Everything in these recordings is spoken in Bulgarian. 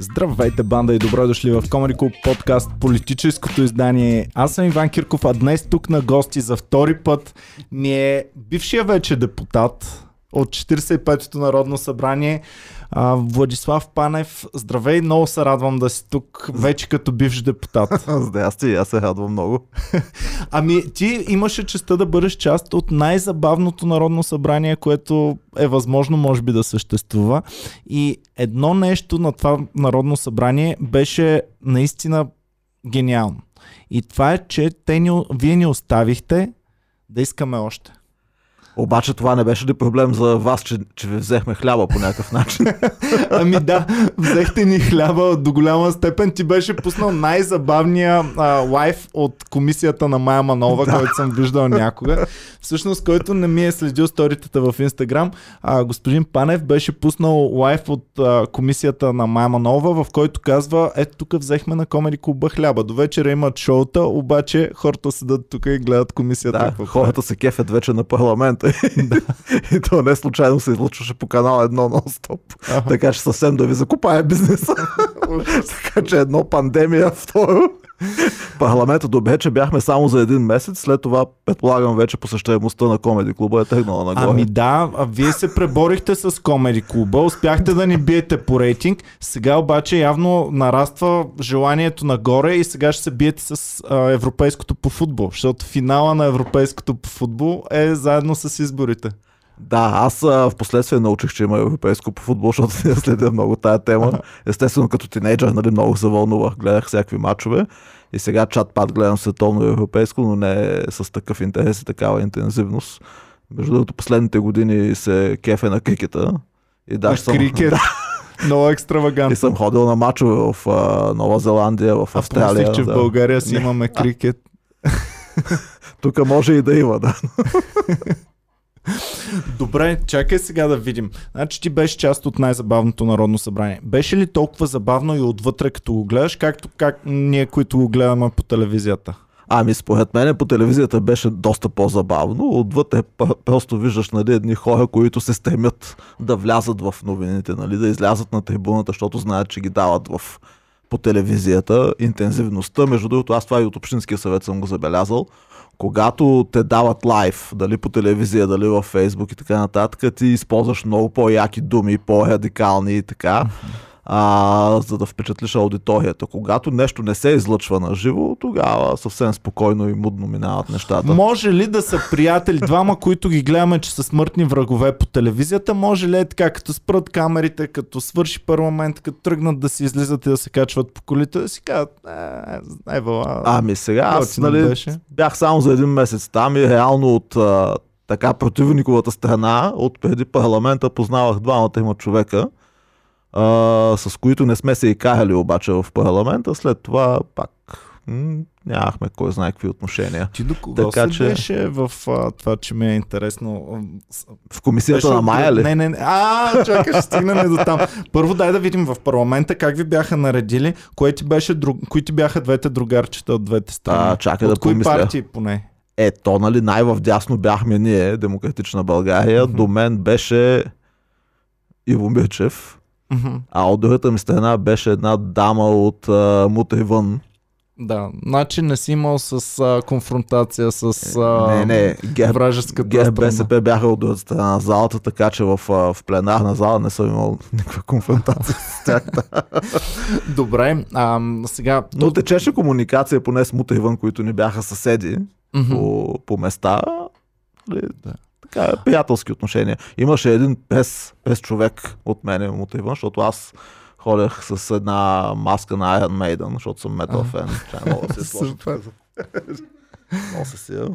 Здравейте, банда и добро дошли в Comedy Club подкаст, политическото издание. Аз съм Иван Кирков, а днес тук на гости за втори път ни е бившия вече депутат от 45-то Народно събрание, а, Владислав Панев. Здравей, много се радвам да си тук вече като бивш депутат. Здрасти, аз се радвам много. Ами, ти имаше честа да бъдеш част от най-забавното Народно събрание, което е възможно, може би, да съществува. И едно нещо на това Народно събрание беше наистина гениално. И това е, че те ни, вие ни оставихте да искаме още. Обаче това не беше ли проблем за вас, че, че ви взехме хляба по някакъв начин? Ами да, взехте ни хляба до голяма степен. Ти беше пуснал най-забавния а, лайф от комисията на Майя Манова, да. който съм виждал някога. Всъщност, който не ми е следил сторитата в Инстаграм, а, господин Панев беше пуснал лайф от а, комисията на Майя Манова, в който казва, ето тук взехме на Комери Клуба хляба. До вечера имат шоута, обаче хората седат тук и гледат комисията. Да, хората се кефят вече на парламента и то не случайно се излучваше по канал едно нон-стоп. Така че съвсем да ви закупае бизнеса. така че едно пандемия, второ. Парламента добре, че бяхме само за един месец, след това предполагам вече посещаемостта на Комеди клуба е тръгнала нагоре. Ами да, а вие се преборихте с Комеди клуба, успяхте да ни биете по рейтинг, сега обаче явно нараства желанието нагоре и сега ще се биете с а, европейското по футбол, защото финала на европейското по футбол е заедно с изборите. Да, аз в последствие научих, че има европейско по футбол, защото не следя много тая тема. Естествено, като тинейджър, нали, много се вълнувах, гледах всякакви матчове. И сега чат пат гледам световно и европейско, но не с такъв интерес и такава интензивност. Между другото, последните години се кефе на крикета. И да, съм... крикет? Много екстравагантно. И съм ходил на мачове в а, Нова Зеландия, в Австралия. А помислих, че да. в България си имаме крикет. Тук може и да има, да. Добре, чакай сега да видим. Значи ти беше част от най-забавното народно събрание. Беше ли толкова забавно и отвътре, като го гледаш, както как ние, които го гледаме по телевизията? Ами според мен по телевизията беше доста по-забавно. Отвътре просто виждаш нали, едни хора, които се стремят да влязат в новините, нали, да излязат на трибуната, защото знаят, че ги дават в, по телевизията. Интензивността, между другото, аз това и от Общинския съвет съм го забелязал когато те дават лайв, дали по телевизия, дали във Фейсбук и така нататък, ти използваш много по-яки думи, по-радикални и така, а, за да впечатлиш аудиторията. Когато нещо не се излъчва на живо, тогава съвсем спокойно и мудно минават нещата. Може ли да са приятели, двама, които ги гледаме, че са смъртни врагове по телевизията, може ли е така, като спрат камерите, като свърши парламент, като тръгнат да си излизат и да се качват по колите, да си кажат, е, е, вала, Ами сега, аз нали, бях само за един месец там и реално от така противниковата страна, от преди парламента познавах двамата има човека, а, с които не сме се и карали обаче в парламента. След това пак м- нямахме кой знае какви отношения. Ти до кого така, се че... беше в а, това, че ми е интересно? В комисията беше... на Майя ли? Не, не, не. А, чакай, ще стигнем до там. Първо дай да видим в парламента как ви бяха наредили, кое ти беше друг... кои ти бяха двете другарчета от двете страни. А, чакай от да кои помисля. партии поне? Е, то нали най-вдясно бяхме ние, Демократична България. Mm-hmm. До мен беше Иво Мирчев Mm-hmm. А от другата ми страна беше една дама от uh, Мутайвън. Да, значи не си имал с а, конфронтация с а, не, не, гер, вражеската гер, страна. БСП бяха от другата страна на залата, така че в, в пленарна зала не съм имал никаква конфронтация с тях. Добре, а, сега... Но течеше комуникация поне с Мутайвън, които ни бяха съседи mm-hmm. по, по места. Да така, приятелски отношения. Имаше един пес, пес човек от мене от Иван, защото аз ходех с една маска на Iron Maiden, защото съм метал фен. Чай, много да се сложи. много се сия.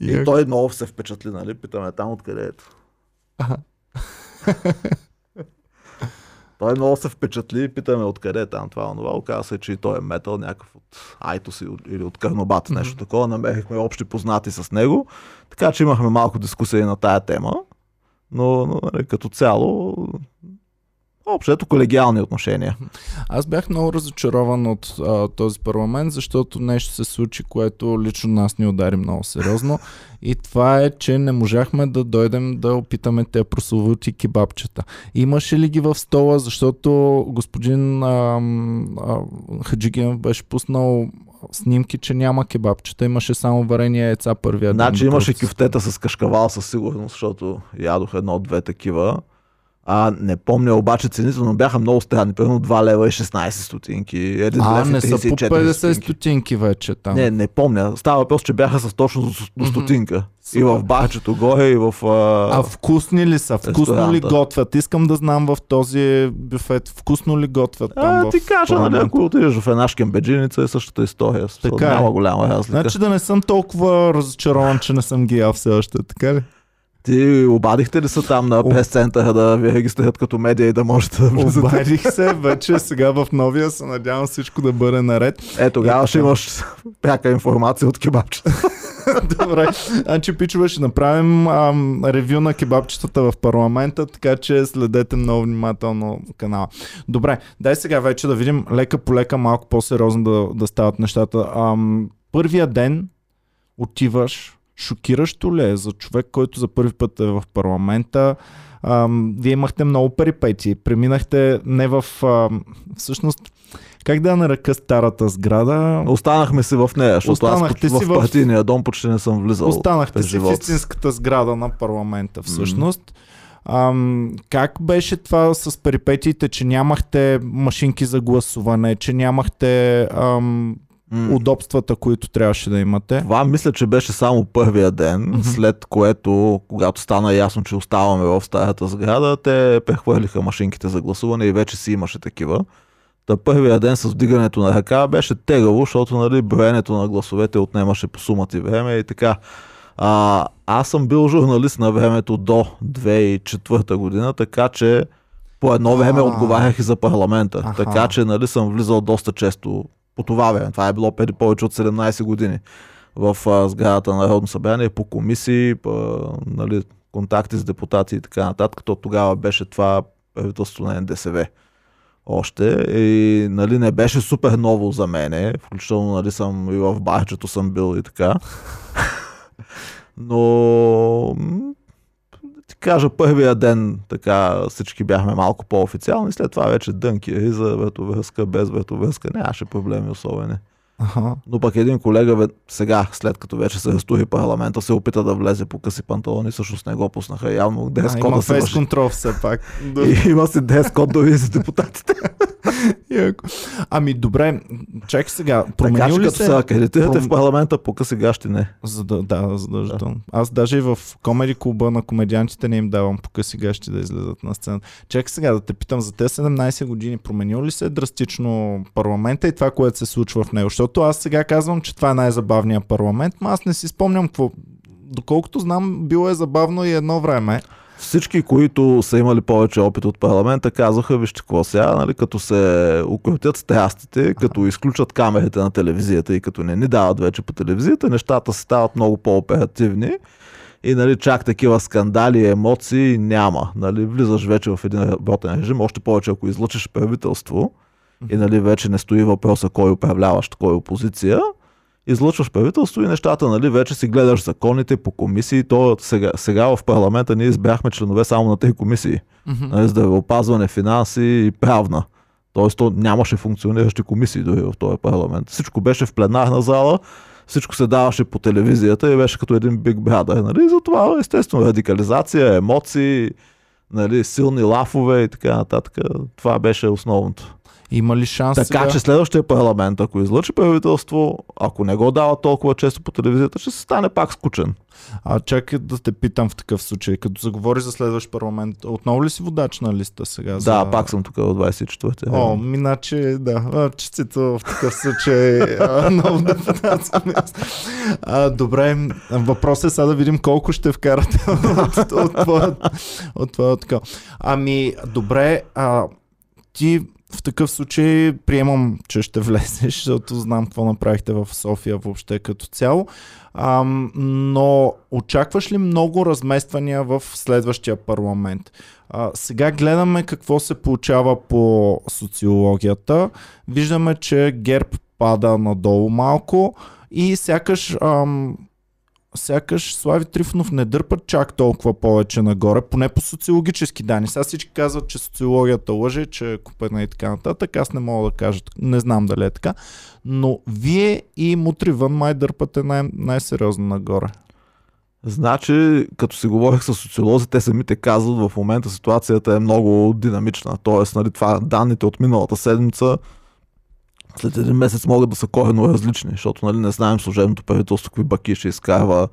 И, и той много се впечатли, нали? Питаме там откъде ето. Той много се впечатли и питаме откъде е там това, това. Оказва се, че и той е метал, някакъв от Айтос или от Карнобат, нещо такова. Намерихме общи познати с него. Така че имахме малко дискусия на тая тема. Но, но нали, като цяло Общото колегиални отношения. Аз бях много разочарован от а, този парламент, защото нещо се случи, което лично нас ни удари много сериозно. И това е, че не можахме да дойдем да опитаме те прословути кебабчета. Имаше ли ги в стола, защото господин а, а, Хаджигенов беше пуснал снимки, че няма кебабчета, имаше само варение яйца първия ден. Значи имаше кюфтета с кашкавал със сигурност, защото ядох едно-две такива. А, не помня обаче цените, но бяха много странни. Примерно 2 лева и 16 стотинки. Един А, не са по 34 50 стотинки. стотинки вече там. Не, не помня. Става въпрос, че бяха с точно до, Мгм. стотинка. И в бачето горе, и в... А... А вкусни ли са? Вкусно ли готвят? Искам да знам в този бюфет. Вкусно ли готвят там А, в ти кажа, нали, ако отидеш в една шкембеджиница е същата история. Така е. няма голяма разлика. Значи да не съм толкова разочарован, че не съм ги ял все още, така ли? Ти обадихте ли са там на прес центъра да ви регистрират като медия и да можете да влизате? Обадих се, вече сега в новия се надявам всичко да бъде наред. Е, тогава Е, ще така. имаш пряка информация от кебабчета. Добре, значи пичове ще направим ам, ревю на кебабчетата в парламента, така че следете много внимателно канала. Добре, дай сега вече да видим лека по лека малко по-сериозно да, да стават нещата. Ам, първия ден отиваш, шокиращо ли е за човек, който за първи път е в парламента? Ам, вие имахте много перипети, преминахте не в... Ам, всъщност, как да я нарека старата сграда? Останахме си в нея, защото аз Останахте като си в партийния дом почти не съм влизал. Останахте си в истинската сграда на парламента всъщност. Ам, как беше това с перипетиите, че нямахте машинки за гласуване, че нямахте ам, Удобствата, които трябваше да имате? Това мисля, че беше само първия ден, Мгм. след което, когато стана ясно, че оставаме в старата сграда, те прехвърлиха машинките за гласуване и вече си имаше такива. Та първия ден с вдигането на ръка беше тегаво, защото нали, броенето на гласовете отнемаше по сумата и време и така. А, аз съм бил журналист на времето до 2004 година, така че по едно време А. отговарях и за парламента. Аха. Така че нали, съм влизал доста често по това време. Това е било преди повече от 17 години в сградата на Народно събрание, по комисии, по, нали, контакти с депутати и така нататък. То тогава беше това правителство на НДСВ още и нали, не беше супер ново за мене, включително нали, съм и в барчето съм бил и така. Но ти кажа, първия ден така всички бяхме малко по-официални, след това вече дънки и за въртовръзка, без въртовръзка, нямаше проблеми особени. Аха. Но пък един колега сега, след като вече се разтури парламента, се опита да влезе по къси панталони, всъщност не го пуснаха. Явно има кода се върши. контрол все пак. И има си дрес код дори за депутатите. Ами добре, чакай сега. така Променил че ли като се се? акредитирате Пром- в парламента, по къси гащи не. За да, да, задължително. Аз даже и в комеди клуба на комедиантите не им давам по къси гащи да излезат на сцената. Чакай сега да те питам, за тези 17 години променил ли се драстично парламента и това, което се случва в него? Защото аз сега казвам, че това е най-забавният парламент, но аз не си спомням какво. Доколкото знам, било е забавно и едно време. Всички, които са имали повече опит от парламента, казаха, вижте какво сега, нали, като се укротят страстите, като изключат камерите на телевизията и като не ни дават вече по телевизията, нещата се стават много по-оперативни. И нали, чак такива скандали и емоции няма. Нали, влизаш вече в един работен режим, още повече ако излъчиш правителство и нали, вече не стои въпроса кой управляващ, кой опозиция. Излъчваш правителство и нещата, нали, вече си гледаш законите по комисии. То сега, сега в парламента ние избрахме членове само на тези комисии. Нали, здравеопазване, финанси и правна. Тоест, то нямаше функциониращи комисии дори в този парламент. Всичко беше в пленарна зала, всичко се даваше по телевизията и беше като един Big Brother. Нали? Затова, естествено, радикализация, емоции, нали, силни лафове и така нататък. Това беше основното. Има ли шанс Така сега? че следващия парламент, ако излъчи правителство, ако не го дава толкова често по телевизията, ще се стане пак скучен. А чакай да те питам в такъв случай. Като заговори за следващ парламент, отново ли си водач на листа сега? Да, за... пак съм тук в 24-ти. О, миначе, да. Честито в такъв случай. Много депутат съм аз. А, Добре, въпросът е сега да видим колко ще вкарате от, от, твоя- от това така. Ами, добре, а, ти в такъв случай приемам, че ще влезеш, защото знам какво направихте в София въобще като цяло. А, но очакваш ли много размествания в следващия парламент? А, сега гледаме какво се получава по социологията. Виждаме, че ГЕРБ пада надолу малко и сякаш ам, сякаш Слави Трифонов не дърпат чак толкова повече нагоре, поне по социологически данни. Сега всички казват, че социологията лъже, че е купена и така нататък. Аз не мога да кажа, не знам дали е така. Но вие и Мутривън май дърпате най- най-сериозно нагоре. Значи, като си говорих с социолози, те самите казват, в момента ситуацията е много динамична. Тоест, нали, това данните от миналата седмица след един месец могат да са корено различни, защото нали, не знаем служебното правителство какви баки ще изкарва,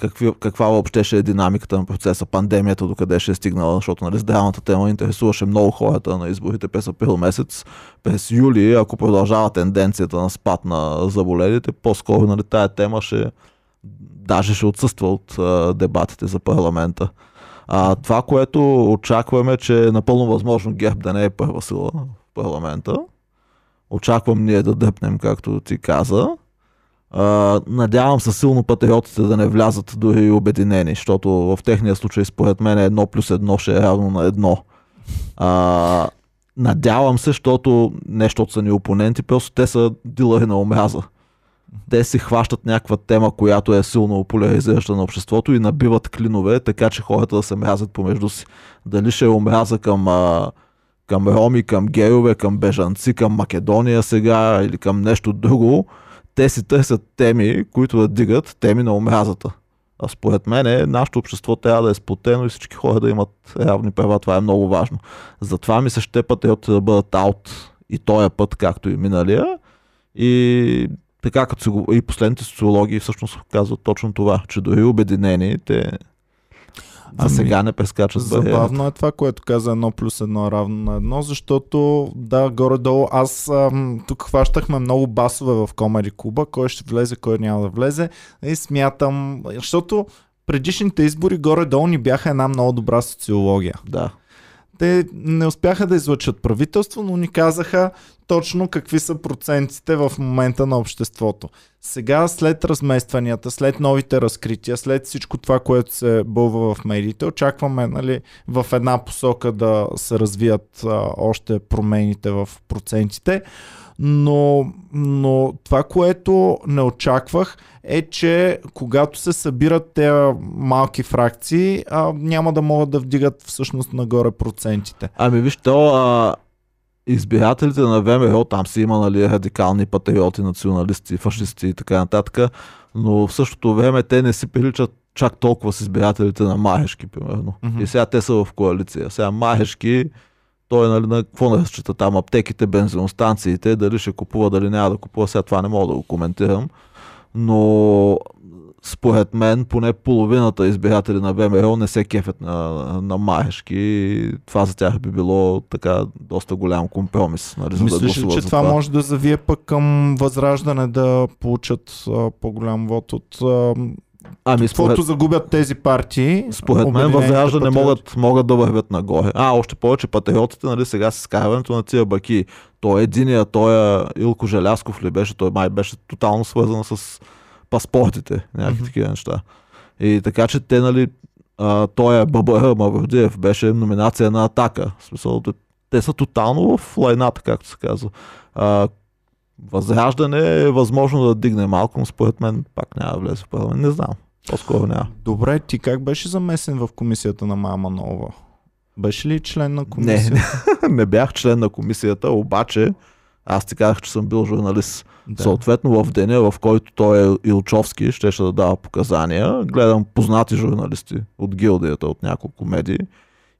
какви, каква въобще ще е динамиката на процеса, пандемията, докъде ще е стигнала, защото нали, здравната тема интересуваше много хората на изборите през април месец. През юли, ако продължава тенденцията на спад на заболелите, по-скоро нали, тая тема ще даже ще отсъства от а, дебатите за парламента. А, това, което очакваме, че е напълно възможно ГЕРБ да не е първа сила в парламента. Очаквам ние да дъпнем, както ти каза. А, надявам се силно патриотите да не влязат дори и обединени, защото в техния случай според мен едно плюс едно ще е равно на едно. А, надявам се, защото нещо от са ни опоненти, просто те са дилъри на омраза. Те си хващат някаква тема, която е силно поляризираща на обществото и набиват клинове, така че хората да се мразят помежду си. Дали ще е омраза към а, към роми, към гейове, към бежанци, към Македония сега или към нещо друго, те си търсят теми, които да дигат теми на омразата. А според мен е, нашето общество трябва да е сплотено и всички хора да имат равни права. Това е много важно. Затова ми се ще патриотите да бъдат аут и този път, както и миналия. И така като се и последните социологии всъщност казват точно това, че дори обединени те за ами, сега не прескачат Забавно е това, което каза едно плюс едно равно на едно, защото да, горе-долу аз ам, тук хващахме много басове в Комери Куба, кой ще влезе, кой няма да влезе и смятам, защото предишните избори горе-долу ни бяха една много добра социология. Да. Те не успяха да излъчат правителство, но ни казаха точно какви са процентите в момента на обществото. Сега, след разместванията, след новите разкрития, след всичко това, което се бълва в медиите, очакваме нали, в една посока да се развият а, още промените в процентите. Но, но това, което не очаквах е, че когато се събират тези малки фракции, а, няма да могат да вдигат всъщност нагоре процентите. Ами виж, то а, избирателите на ВМРО, там си има нали, радикални патриоти, националисти, фашисти и така нататък, но в същото време те не си приличат чак толкова с избирателите на Махешки, примерно. Mm-hmm. И сега те са в коалиция. Сега Махешки, той е нали, на какво не разчита там аптеките, бензиностанциите, дали ще купува, дали няма да купува, сега това не мога да го коментирам. Но според мен поне половината избиратели на ВМРО не се кефят на, на Маешки. Това за тях би било така доста голям компромис. Нали, за Мислиш да че това, това може да завие пък към възраждане да получат а, по-голям вод от а, Ами, според... загубят тези партии. Според мен възраждане могат, могат да вървят нагоре. А, още повече патриотите, нали, сега с изкарването на тия баки. Той е единия, той е Илко Желясков ли беше, той май беше тотално свързан с паспортите, някакви mm-hmm. такива неща. И така, че те, нали, а, той е ББР Мавродиев, беше номинация на атака. В смисъл, те са тотално в лайната, както се казва. А, възраждане е възможно да дигне малко, но според мен пак няма да влезе в парламент. Не знам. По-скоро няма. Добре, ти как беше замесен в комисията на Мама Нова? Беше ли член на комисията? Не, не, не бях член на комисията, обаче аз ти казах, че съм бил журналист. Да. Съответно, в деня, в който той е Илчовски, ще ще да дава показания, гледам познати журналисти от гилдията, от няколко медии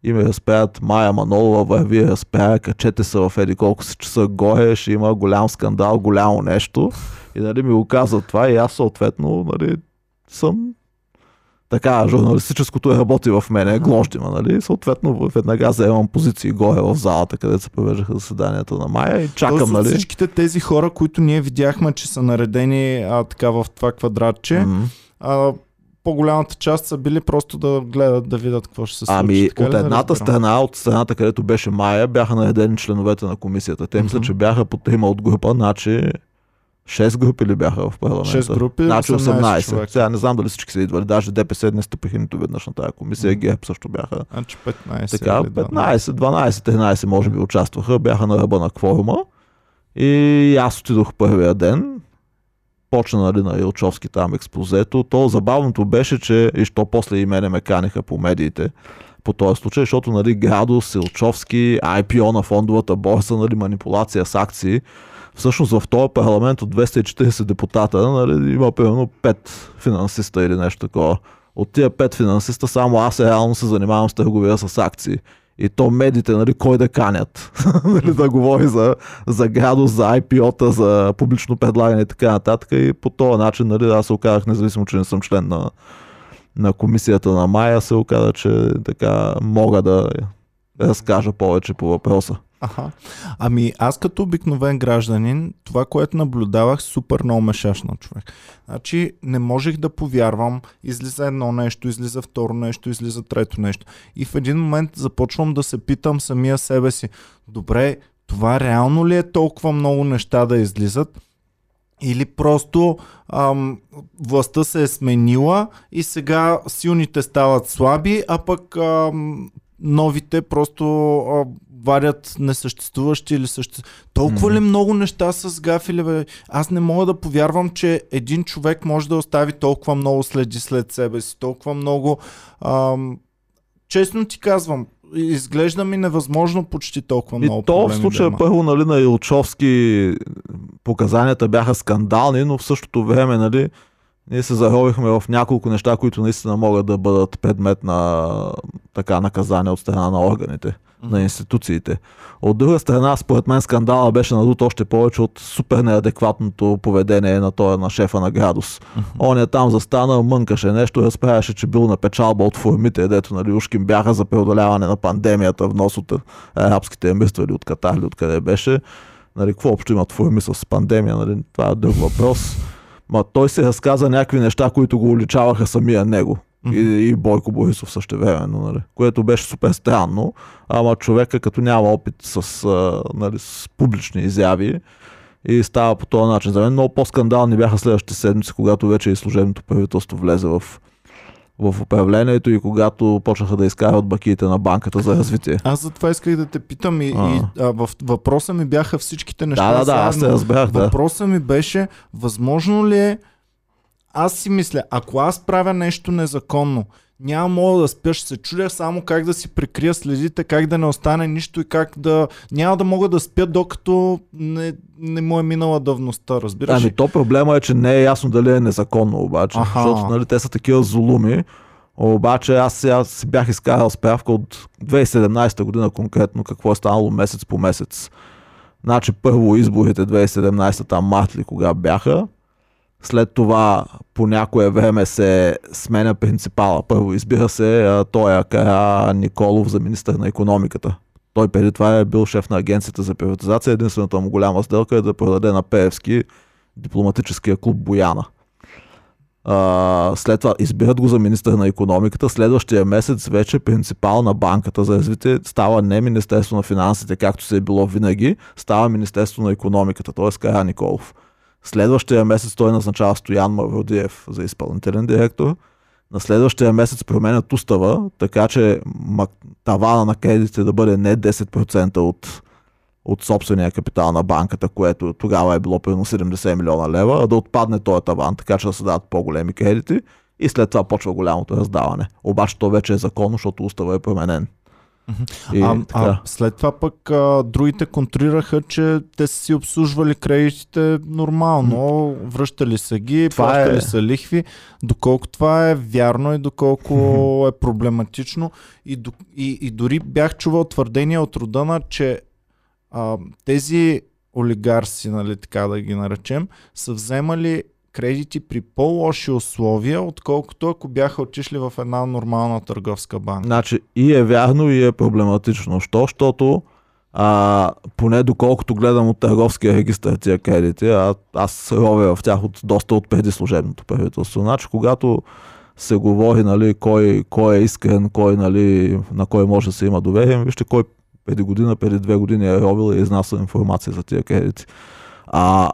и ми разпеят Майя Манолова, върви, разпея, качете се в еди колко си часа горе, ще има голям скандал, голямо нещо. И нали ми го казват това и аз съответно нали, съм така, журналистическото е работи в мене, глождима, нали? Съответно, веднага заемам позиции горе в залата, където се провеждаха заседанията на Майя и чакам, Тоест, нали? Всичките тези хора, които ние видяхме, че са наредени а, така в това квадратче, mm-hmm. а, по-голямата част са били просто да гледат, да видят какво ще се случи. Ами, така от едната страна, от страната, където беше Майя, бяха наредени членовете на комисията. Те мисля, че бяха по трима от група, значи 6 групи ли бяха в парламента? Шест групи, Значи 18 18. човека. Сега не знам дали всички са идвали. Даже ДПС не стъпиха нито веднъж на тази комисия. Мгм. ГЕРБ също бяха. Значи 15. Така, или да. 15, 12, 13 може би участваха, бяха на ръба на кворума. И аз отидох първия ден. Почна нали, на Илчовски там експозето. То забавното беше, че и що после и мене ме каниха по медиите по този случай, защото нали, Градус, Илчовски, IPO на фондовата борса, нали, манипулация с акции. Всъщност в този парламент от 240 депутата нали, има примерно 5 финансиста или нещо такова. От тия 5 финансиста само аз реално се занимавам с търговия с акции. И то медиите, нали, кой да канят, нали, да говори за, за градус, за IPO-та, за публично предлагане и така нататък. И по този начин, нали, аз се оказах, независимо, че не съм член на, на комисията на Майя, се оказа, че така мога да разкажа повече по въпроса. Аха. Ами аз като обикновен гражданин, това, което наблюдавах, супер много ме шашна човек. Значи не можех да повярвам, излиза едно нещо, излиза второ нещо, излиза трето нещо. И в един момент започвам да се питам самия себе си, добре, това реално ли е толкова много неща да излизат? Или просто ам, властта се е сменила и сега силните стават слаби, а пък ам, новите просто а, варят несъществуващи или съществуващи. Толкова ли Мгм. много неща са сгафили, бе? Аз не мога да повярвам, че един човек може да остави толкова много следи след себе си, толкова много... Ам, честно ти казвам, изглежда ми невъзможно почти толкова много И то в да случая има. първо нали, на Илчовски показанията бяха скандални, но в същото време нали, ние се заровихме в няколко неща, които наистина могат да бъдат предмет на така наказание от страна на органите, на институциите. От друга страна, според мен скандала беше надут още повече от супер неадекватното поведение на този на шефа на градус. Он е там застана, мънкаше нещо, разправяше, че бил на печалба от формите, дето нали, ушким бяха за преодоляване на пандемията, внос от арабските емирства или от Катар или откъде беше. Нали, какво общо имат форми с пандемия, нали, това е друг въпрос. Ма той се разказа някакви неща, които го уличаваха самия него. И, и Бойко Борисов също времено, нали? което беше супер странно, ама човека като няма опит с, а, нали, с публични изяви и става по този начин. За мен много по-скандални бяха следващите седмици, когато вече и служебното правителство влезе в, в управлението и когато почнаха да изкарват бакиите на банката за развитие. Аз за това исках да те питам и, А. и а, в въпроса ми бяха всичките неща. Да, да, да, аз заедно. разбрах, да. Въпросът ми беше, възможно ли е, аз си мисля, ако аз правя нещо незаконно, няма мога да спя, ще се чудя само как да си прикрия следите, как да не остане нищо и как да... Няма да мога да спя, докато не, не му е минала давността, разбираш Ами то проблема е, че не е ясно дали е незаконно обаче, Аха. защото нали, те са такива зулуми. Обаче аз сега си бях изкарал справка от 2017 година конкретно какво е станало месец по месец. Значи първо изборите 2017 там март ли кога бяха. След това по някое време се сменя принципала. Първо избира се той Кара Николов за министър на економиката. Той преди това е бил шеф на агенцията за приватизация. Единствената му голяма сделка е да продаде на Пеевски дипломатическия клуб Бояна. След това избират го за министър на економиката. Следващия месец вече принципал на банката за развитие става не Министерство на финансите, както се е било винаги, става Министерство на економиката, т.е. Кара Николов. Следващия месец той назначава Стоян Мавродиев за изпълнителен директор. На следващия месец променят устава, така че тавана на кредитите да бъде не 10% от, от собствения капитал на банката, което тогава е било примерно 70 милиона лева, а да отпадне този таван, така че да се дадат по-големи кредити и след това почва голямото раздаване. Обаче то вече е законно, защото устава е променен. И, А, така. а след това пък а, другите контрираха, че те са си обслужвали кредитите нормално, връщали са ги, Това плащали е- са лихви. Доколко това е вярно и доколко е проблематично. И, и, и дори бях чувал твърдения от Родана, че а, тези олигарси, нали, така да ги наречем, са вземали кредити при по-лоши условия, отколкото ако бяха отишли в една нормална търговска банка. Значи и е вярно, и е проблематично. Що? Защото а, поне доколкото гледам от търговския регистр тия кредити, а, аз ровя в тях от доста от преди служебното правителство. Значи когато се говори нали, кой, кой е искрен, кой, нали, на кой може да се има доверие. Вижте кой преди година, преди две години е робил и е изнасял информация за тия кредити. А,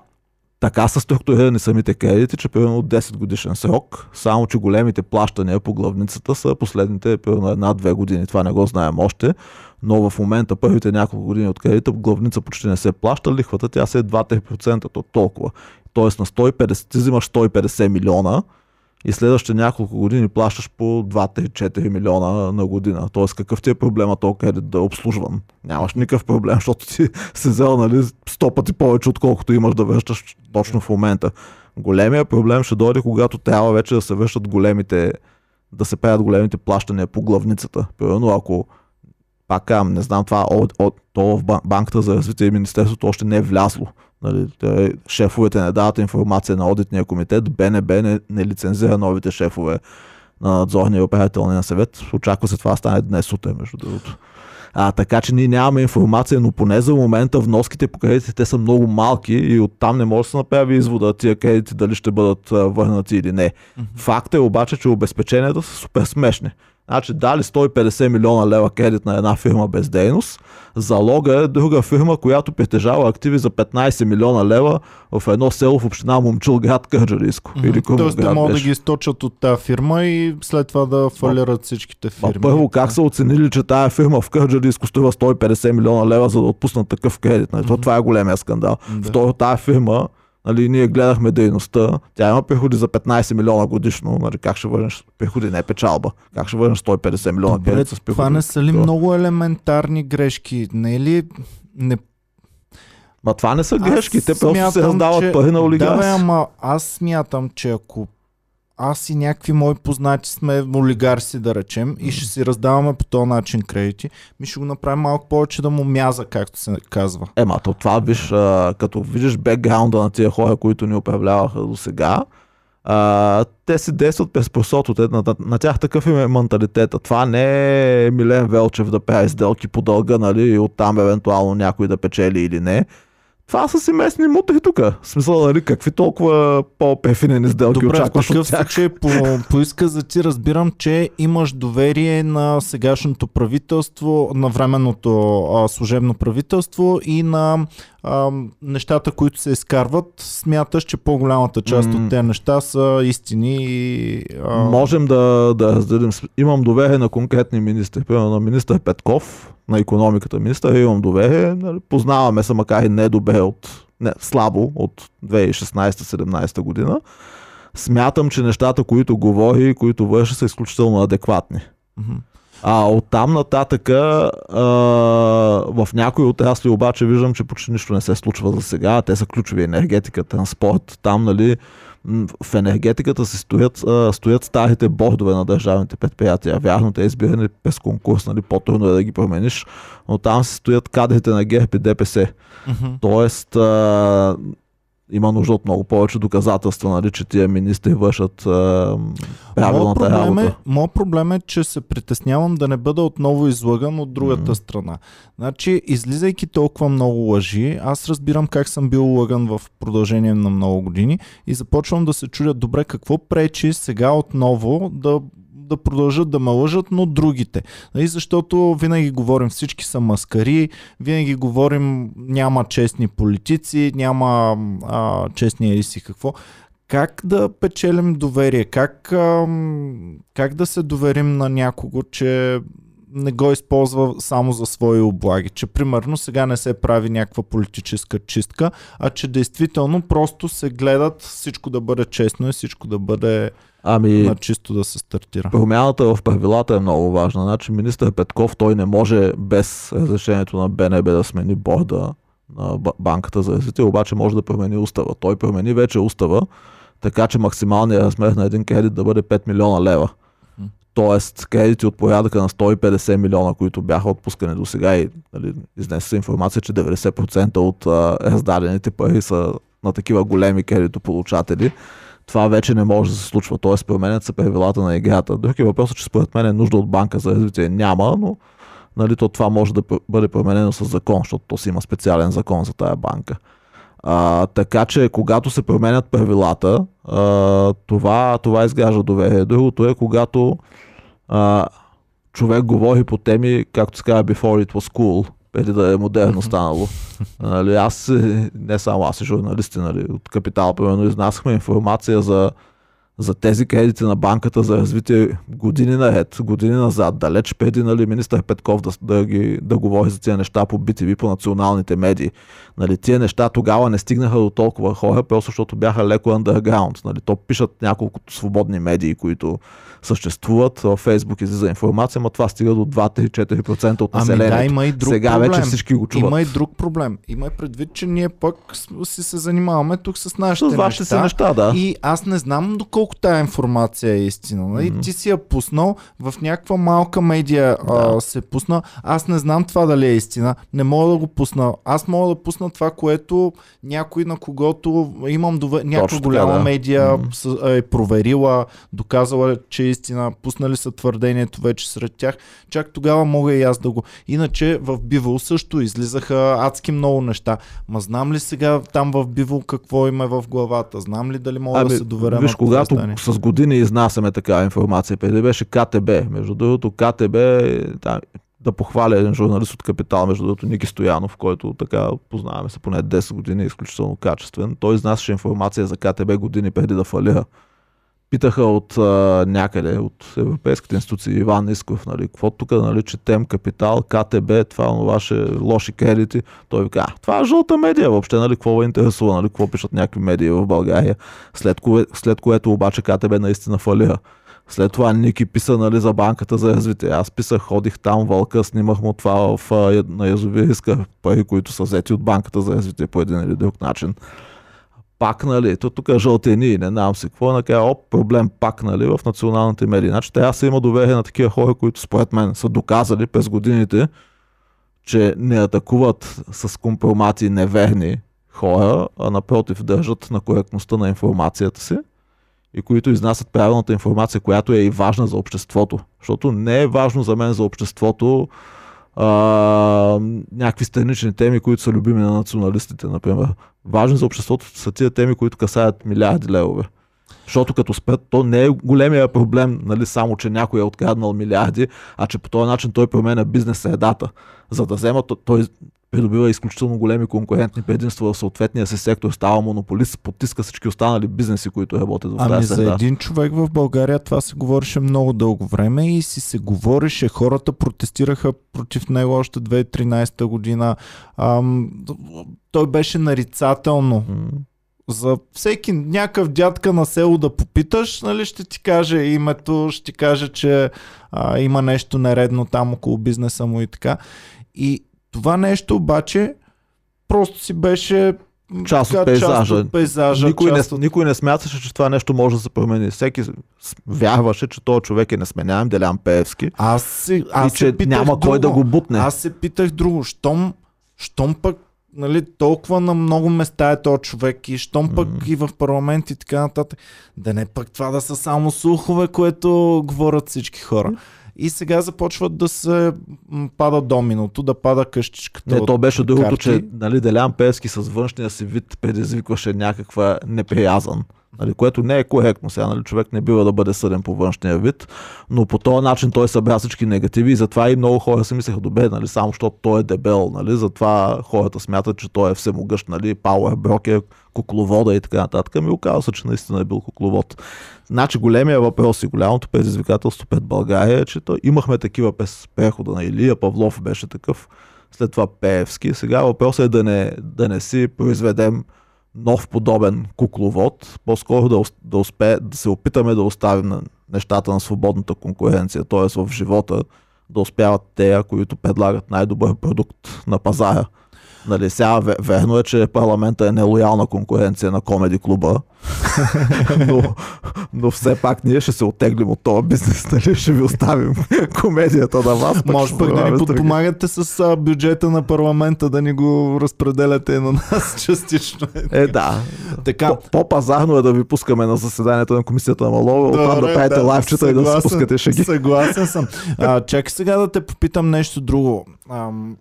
така са структурирани самите кредити, че примерно 10 годишен срок, само че големите плащания по главницата са последните примерно една-две години. Това не го знаем още, но в момента първите няколко години от кредита главница почти не се плаща, лихвата тя се е 2-3%, то толкова. Тоест на 150, ти взимаш 150 милиона, и следващите няколко години плащаш по 2-3-4 милиона на година. Тоест какъв ти е проблема толкова кредит да е обслужван? Нямаш никакъв проблем, защото ти се взел нали, 100 пъти повече, отколкото имаш да връщаш точно в момента. Големия проблем ще дойде, когато трябва вече да се връщат големите, да се правят големите плащания по главницата. Примерно ако пак не знам това, от, от, то в банката за развитие и Министерството още не е влязло. Нали, те, шефовете не дават информация на аудитния комитет, БНБ не, не лицензира новите шефове на надзорния и управителния съвет. Очаква се това да стане днес сутрин, между другото. А, така че ние нямаме информация, но поне за момента вноските по кредитите са много малки и оттам не може да се направи извода тия кредити дали ще бъдат върнати или не. Факт е обаче, че обезпеченията са супер смешни. Значи дали 150 милиона лева кредит на една фирма без дейност, залога е друга фирма, която притежава активи за 15 милиона лева в едно село в община Момчил, град Кърджалийско. Mm-hmm. Или Тоест те могат да ги източат от тази фирма и след това да фалират всичките фирми. А първо как са оценили, че тая фирма в Кърджалийско струва 150 милиона лева за да отпуснат такъв кредит? Mm-hmm. Това е големия скандал. Mm-hmm. Второ, тая фирма Нали, ние гледахме дейността, тя има приходи за 15 милиона годишно, нали, как ще върнеш приходи, не печалба, как ще върнеш 150 милиона Добре, с приходи. Това не са ли много елементарни грешки? Не е ли не Ма това не са грешки, аз те просто се раздават че... пари на олигарси. Да, бе, ама аз смятам, че ако аз и някакви мои познати сме олигарси, да речем, и ще си раздаваме по този начин кредити, ми ще го направим малко повече да му мяза, както се казва. Ема, то това виж, като видиш бекграунда на тия хора, които ни управляваха до сега, а, те си действат през просото. Те, на, на, на тях такъв им е менталитета. Това не е Милен Велчев да прави сделки по дълга, нали, и оттам евентуално някой да печели или не това са си местни мутри тук. В смисъл, нали, какви толкова по-пефинени сделки Добре, очакваш от тях? Че по, по изказа ти разбирам, че имаш доверие на сегашното правителство, на временното а, служебно правителство и на а, нещата, които се изкарват. Смяташ, че по-голямата част mm. от тези неща са истини и... А... Можем да, да разделим. Имам доверие на конкретни министри. Примерно на министър Петков, на економиката министър, имам доверие. Нали, познаваме се, макар и не добре от не, слабо от 2016-17 година. Смятам, че нещата, които говори и които върши, са изключително адекватни. Mm-hmm. А от там нататък а, в някои отрасли обаче виждам, че почти нищо не се случва за сега. Те са ключови енергетика, транспорт. Там, нали, в енергетиката се стоят, стоят старите бордове на държавните предприятия. Вярно, те избирани през конкурс, нали, по-трудно е да ги промениш, но там се стоят кадрите на ГЕРБ и ДПС. Mm-hmm. Тоест, има нужда от много повече доказателства, нали, че тия министри вършат а, правилната проблем работа. Е, моят проблем е, че се притеснявам да не бъда отново излъган от другата mm. страна. Значи, излизайки толкова много лъжи, аз разбирам как съм бил лъган в продължение на много години и започвам да се чудя добре какво пречи сега отново да да продължат да ме лъжат, но другите. Нали, защото винаги говорим всички са маскари, винаги говорим няма честни политици, няма а, честни ериси какво. Как да печелим доверие? Как, а, как да се доверим на някого, че не го използва само за свои облаги. Че примерно сега не се прави някаква политическа чистка, а че действително просто се гледат всичко да бъде честно и всичко да бъде Ами, на чисто да се стартира. Промяната в правилата е много важна. Значи министър Петков той не може без разрешението на БНБ да смени борда на банката за развитие, обаче може да промени устава. Той промени вече устава, така че максималният размер на един кредит да бъде 5 милиона лева. Тоест кредити от порядъка на 150 милиона, които бяха отпускани до сега и нали, изнесе се информация, че 90% от а, раздадените пари са на такива големи кредитополучатели това вече не може да се случва. Тоест, променят се правилата на играта. Други въпрос е, че според мен е нужда от банка за развитие няма, но нали, то това може да бъде променено с закон, защото то си има специален закон за тая банка. А, така че, когато се променят правилата, а, това, това изгражда доверие. Другото е, когато а, човек говори по теми, както се казва, before it was cool, преди да е модерно станало. нали, аз, е, не само аз и журналисти нали, от Капитал, примерно, изнасяхме информация за за тези кредити на банката за развитие години наред, години назад, далеч преди нали, министър Петков да, да, ги, да говори за тези неща по BTV, по националните медии. Нали, тия неща тогава не стигнаха до толкова хора, просто защото бяха леко underground. Нали, то пишат няколко свободни медии, които съществуват. Фейсбук излиза информация, но това стига до 2-3-4% от населението. Ами да, има и друг Сега проблем. вече всички го чуват. Има и друг проблем. Има и предвид, че ние пък си се занимаваме тук с нашите С вашите неща. си неща, да. И аз не знам доколко тая информация е истина. Нали? Мгм. Ти си я пуснал в някаква малка медия Да. а, се пусна. Аз не знам това дали е истина. Не мога да го пусна. Аз мога да пусна това, което някой на когото имам дове... някаква голяма да. медия с, е проверила, доказала, че истина. Пуснали са твърдението вече сред тях. Чак тогава мога и аз да го. Иначе в Бивол също излизаха адски много неща. Ма знам ли сега там в Бивол какво има в главата? Знам ли дали мога да се доверя виж, на когато издание? с години изнасяме такава информация, преди беше КТБ. Между другото, КТБ, да, да похваля един журналист от Капитал, между другото Ники Стоянов, който така познаваме се поне 10 години, е изключително качествен. Той изнасяше информация за КТБ години преди да фалира. Питаха от а, някъде, от европейските институции, Иван Исков, нали, какво тук, нали, четем Капитал, КТБ, това, това ще лоши кредити. Той вика, а, това е жълта медия въобще, нали, какво ме интересува, нали, какво пишат някакви медии в България. След, кое, след което обаче КТБ наистина фалира. След това Ники писа нали, за банката за развитие. Аз писах, ходих там, вълка, снимах му това в, на язовир, пари, които са взети от банката за развитие по един или друг начин. Пак, нали, то тук е жълтени, не знам си какво, накрая, оп, проблем пак, нали, в националните медии. Значи трябва се има доверие на такива хора, които според мен са доказали през годините, че не атакуват с компромати неверни хора, а напротив държат на коректността на информацията си и които изнасят правилната информация, която е и важна за обществото. Защото не е важно за мен за обществото а, някакви странични теми, които са любими на националистите, например. Важни за обществото са тия теми, които касаят милиарди левове. Защото като спят, то не е големия проблем, нали, само че някой е откраднал милиарди, а че по този начин той променя бизнес средата. За да взема, то- той придобива изключително големи конкурентни предимства в съответния си сектор, става монополист, потиска всички останали бизнеси, които работят в Ами тази за среда. един човек в България това се говореше много дълго време и си се говореше, хората протестираха против него още 2013 година. Ам, той беше нарицателно. М. За всеки някакъв дядка на село да попиташ, нали, ще ти каже името, ще ти каже, че а, има нещо нередно там около бизнеса му и така. И това нещо обаче просто си беше Част от пейзажа. Част от пейзажа Никой не, част от... никой не смяташе, че това нещо може да се промени. Всеки вярваше, че този човек е несменяем, Делян Пеевски. Аз, си, аз и че се няма кой да друго. го бутне. Аз се питах друго. Щом, щом пък нали, толкова на много места е този човек и щом пък Мгм. и в парламент и така нататък, да не пък това да са само слухове, което говорят всички хора. И сега започват да се пада доминото, да пада къщичката. Не, то беше другото, че нали, Делян Пеевски с външния си вид предизвикваше някаква неприязан. Нали, което не е коректно. Сега нали, човек не бива да бъде съден по външния вид, но по този начин той събра всички негативи и затова и много хора си мислеха, добре, нали, само защото той е дебел, нали, затова хората смятат, че той е всемогъщ, нали, Пауър Брокер, кукловода и така нататък. Ми оказа се, че наистина е бил кукловод. Значи големия въпрос и голямото предизвикателство пред България е, че то, имахме такива през прехода на Илия Павлов беше такъв, след това Пеевски. Сега въпросът е да не, да не си произведем нов подобен кукловод, по-скоро да, да, успе, да се опитаме да оставим на нещата на свободната конкуренция, т.е. в живота да успяват те, които предлагат най-добър продукт на пазара. Нали, сега ве- верно е, че парламента е нелоялна конкуренция на комеди клуба, но, но все пак ние ще се оттеглим от този бизнес, нали? ще ви оставим комедията на вас. пък Може пък да ни подпомагате с а, бюджета на парламента, да ни го разпределяте на нас частично. Е, да. Така, По- По-пазарно е да ви пускаме на заседанието на комисията на Малова, оттам да правите да, лайвчета и да се спускате шеги. Съгласен съм. А, чакай сега да те попитам нещо друго. Ам,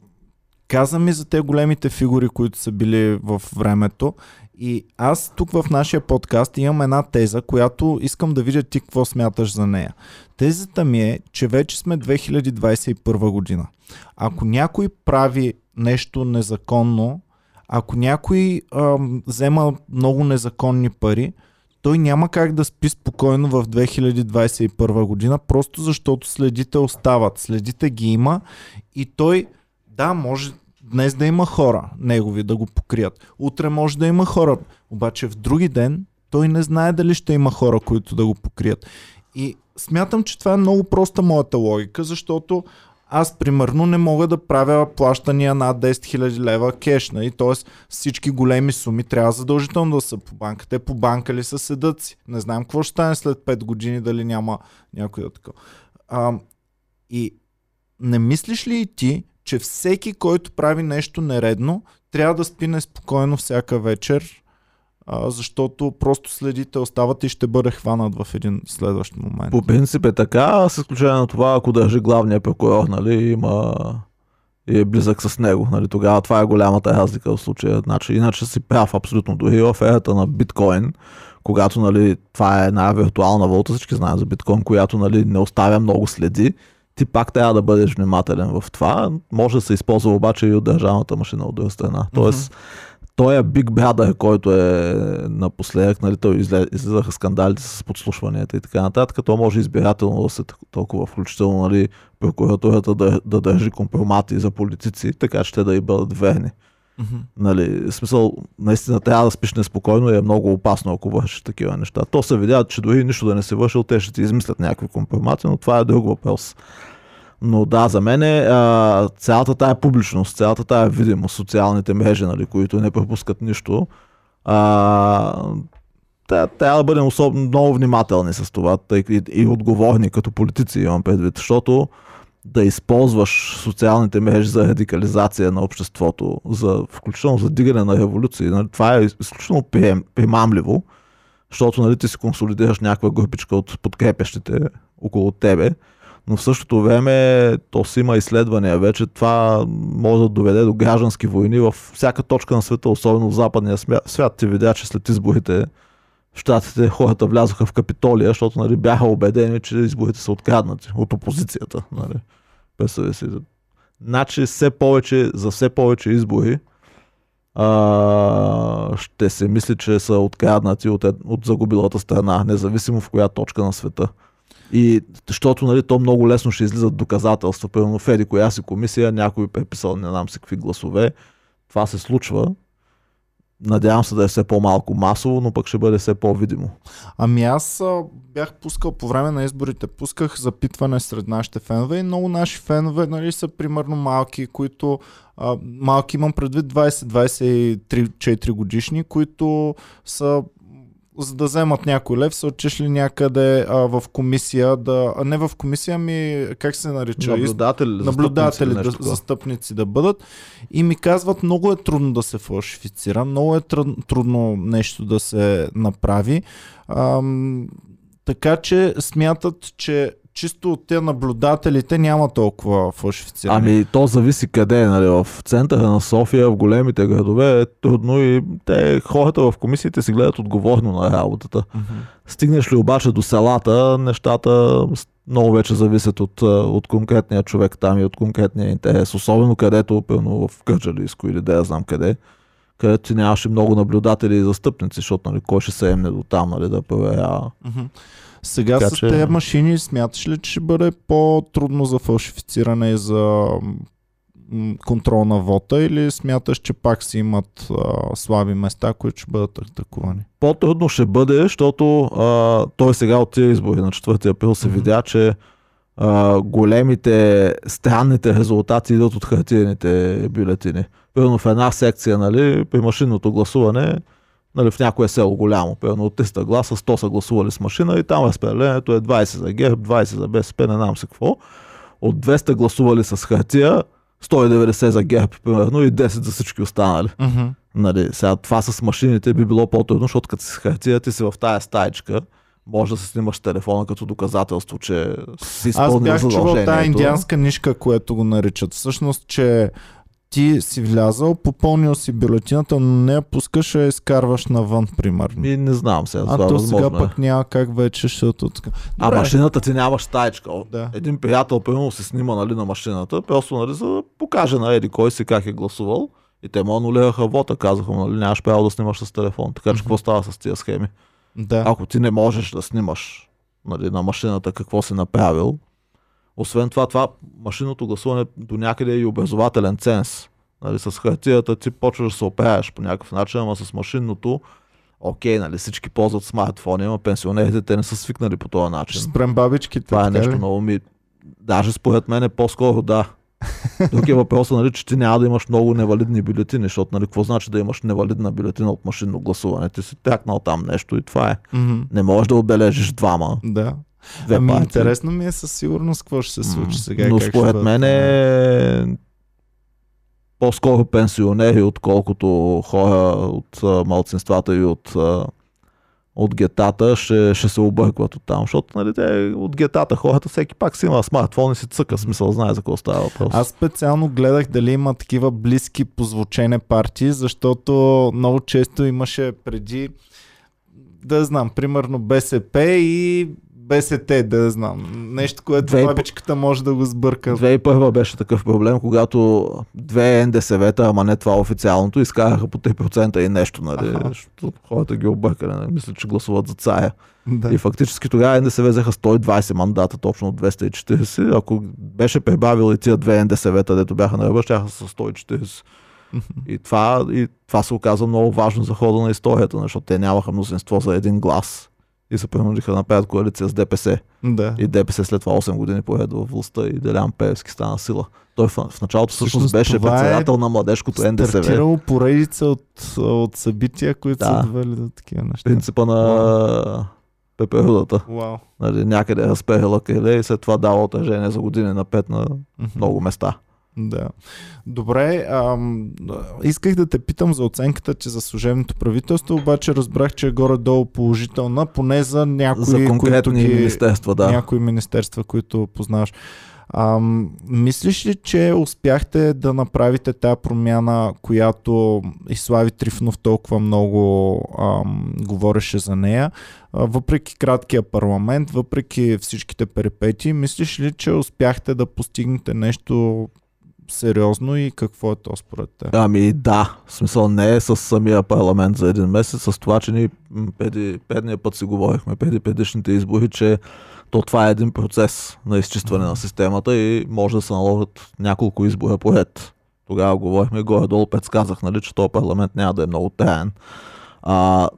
каза ми за те големите фигури, които са били в времето. И аз тук в нашия подкаст имам една теза, която искам да видя ти какво смяташ за нея. Тезата ми е, че вече сме 2021 година. Ако някой прави нещо незаконно, ако някой ам, взема много незаконни пари, той няма как да спи спокойно в 2021 година, просто защото следите остават. Следите ги има и той, да, може днес да има хора негови да го покрият. Утре може да има хора, обаче в други ден той не знае дали ще има хора, които да го покрият. И смятам, че това е много проста моята логика, защото аз примерно не мога да правя плащания над 10 000 лева кеш, нали? т.е. всички големи суми трябва задължително да са по банка. Те по банка ли са седат си? Не знам какво ще стане след 5 години, дали няма някой да такова. А, и не мислиш ли и ти, че всеки, който прави нещо нередно, трябва да спи неспокойно всяка вечер, а, защото просто следите остават и ще бъде хванат в един следващ момент. По принцип е така, с изключение на това, ако държи главния прокурор, нали, има и е близък с него. Нали, тогава това е голямата разлика в случая. Значи, иначе си прав абсолютно. Дори в ерата на биткоин, когато нали, това е една виртуална валута, всички знаят за биткоин, която нали, не оставя много следи, ти пак трябва да бъдеш внимателен в това. Може да се използва обаче и от държавната машина от друга страна. Тоест, mm-hmm. той е Big Brother, който е напоследък, нали, той излизаха скандалите с подслушванията и така нататък, то може избирателно да се толкова включително нали, прокуратурата да, да държи компромати за политици, така че те да и бъдат верни. Mm-hmm. Нали, смисъл, наистина трябва да спиш неспокойно и е много опасно, ако вършиш такива неща. То се видя, че дори нищо да не се върши, те ще ти измислят някакви компромати, но това е друг въпрос. Но да, за мен е а, цялата тая публичност, цялата тая видимост, социалните мрежи, нали, които не пропускат нищо, а, трябва да бъдем особено много внимателни с това тъй, и, и отговорни като политици имам предвид, защото да използваш социалните мрежи за радикализация на обществото, за, включително за дигане на революции. Нали, това е изключително примамливо, защото нали, ти си консолидираш някаква групичка от подкрепящите около тебе, но в същото време то си има изследвания вече, това може да доведе до граждански войни във всяка точка на света, особено в западния свят. Ти видя, че след изборите в щатите хората влязоха в Капитолия, защото нали, бяха убедени, че изборите са откраднати от опозицията. Нали. Си. Значи все повече, за все повече избори а, ще се мисли, че са откраднати от, от загубилата страна, независимо в коя точка на света. И защото нали, то много лесно ще излизат доказателства. Примерно в Еди коя си комисия, някой преписал не знам си какви гласове. Това се случва Надявам се да е все по-малко масово, но пък ще бъде все по-видимо. Ами аз бях пускал по време на изборите, пусках запитване сред нашите фенове и много наши фенове нали, са примерно малки, които а, малки имам предвид 20-23-4 годишни, които са за да вземат някой лев, са отишли някъде а, в комисия, да, а не в комисия, ми как се нарича? Наблюдатели, наблюдатели да, застъпници да бъдат. И ми казват, много е трудно да се фалшифицира, много е трудно нещо да се направи. Ам, така че смятат, че чисто от те наблюдателите няма толкова фалшифициране. Ами то зависи къде е, нали, в центъра на София, в големите градове е трудно и те хората в комисиите си гледат отговорно на работата. Mm-hmm. Стигнеш ли обаче до селата, нещата много вече зависят от, от конкретния човек там и от конкретния интерес, особено където, пълно в Кърджалийско или да я знам къде където ти нямаше много наблюдатели и застъпници, защото нали, кой ще се емне до там нали, да проверява. Mm-hmm. Сега така, с че... тези машини смяташ ли, че ще бъде по-трудно за фалшифициране и за контрол на вота или смяташ, че пак си имат а, слаби места, които ще бъдат атакувани? По-трудно ще бъде, защото а, той сега от тези избори на 4 април се mm-hmm. видя, че а, големите, странните резултати идват от хартиените бюлетини. Примерно в една секция, нали, при машинното гласуване нали, в някое село голямо, примерно от 300 гласа, 100 са гласували с машина и там разпределението е 20 за ГЕРБ, 20 за БСП, не знам се какво. От 200 гласували с хартия, 190 за ГЕРБ, примерно, и 10 за всички останали. Mm-hmm. Нали, сега това с машините би било по-трудно, защото като си с хартия, ти си в тая стаечка, може да се снимаш телефона като доказателство, че си изпълнил Аз бях чувал тая индианска нишка, което го наричат. Всъщност, че ти си влязал, попълнил си бюлетината, но не я пускаш, а я изкарваш навън, примерно. И не знам сега. а това то възможно сега е. пък няма как вече, защото така. А Добре. машината ти нямаш таечка. О, Да. Един приятел, примерно, се снима нали, на машината, просто нали, за да покаже на Еди кой си как е гласувал. И те му анулираха вота, казаха му, нали, нямаш право да снимаш с телефон. Така че какво става с тия схеми? Да. Ако ти не можеш да снимаш нали, на машината какво си направил, освен това, това машинното гласуване до някъде е и образователен ценз. Нали, с хартията ти почваш да се оправяш по някакъв начин, ама с машинното, окей, нали, всички ползват смартфони, ама пенсионерите те не са свикнали по този начин. Спрем бабичките. Това е нещо ли? много ми... Даже според мен е по-скоро да. Друг е въпросът, нали, че ти няма да имаш много невалидни бюлетини, защото нали, какво значи да имаш невалидна бюлетина от машинно гласуване? Ти си тракнал там нещо и това е. Мгм. Не можеш да отбележиш двама. Да. Две ами партии. интересно ми е със сигурност какво ще се случи сега. и Но според бъдат мен е по-скоро пенсионери, отколкото хора от малцинствата и от, от гетата ще, ще се объркват от там, защото нали, те, от гетата хората всеки пак си има смартфон и си цъка, смисъл знае за какво става въпрос. Аз специално гледах дали има такива близки по звучене партии, защото много често имаше преди, да знам, примерно БСП и БСТ, да знам. Нещо, което Две бабичката може да го сбърка. 2001 беше такъв проблем, когато две НДСВ-та, ама не това официалното, изкараха по 3% и нещо, нали? Аха. Защото хората ги объркали, нали? мисля, че гласуват за цая. Да. И фактически тогава НДСВ взеха 120 мандата, точно от 240. Ако беше прибавил и тия две НДСВ-та, дето бяха на ръба, щяха са 140. И това, и това се оказа много важно за хода на историята, защото те нямаха мнозинство за един глас. И се принудиха да направят коалиция с ДПС. да. И ДПС след това 8 години поеде във властта и Делян Пеевски стана сила. Той в, в началото всъщност беше е председател на младежкото НДСВ. Стартирало поредица от, от събития, които Да. са довели до такива неща. Принципа на пеперудата. Вау. Нали, някъде разпehела криле и след това дава отражение за години напред на Мгм. много места. Да. Добре, ам, исках да те питам за оценката ти за служебното правителство, обаче разбрах, че е горе-долу положителна, поне за някои, за конкретни които ги, министерства, да. някои министерства, които познаваш. Ам, мислиш ли, че успяхте да направите тази промяна, която и Слави Трифнов толкова много ам, говореше за нея, а, въпреки краткия парламент, въпреки всичките перипетии, мислиш ли, че успяхте да постигнете нещо сериозно и какво е то според теб? Ами да, в смисъл не е с самия парламент за един месец, с това, че ни преди, предния път си говорихме, преди предишните избори, че то това е един процес на изчистване на системата и може да се наложат няколко избора поред. Тогава говорихме горе-долу, предсказах, нали, че този парламент няма да е много траен. А,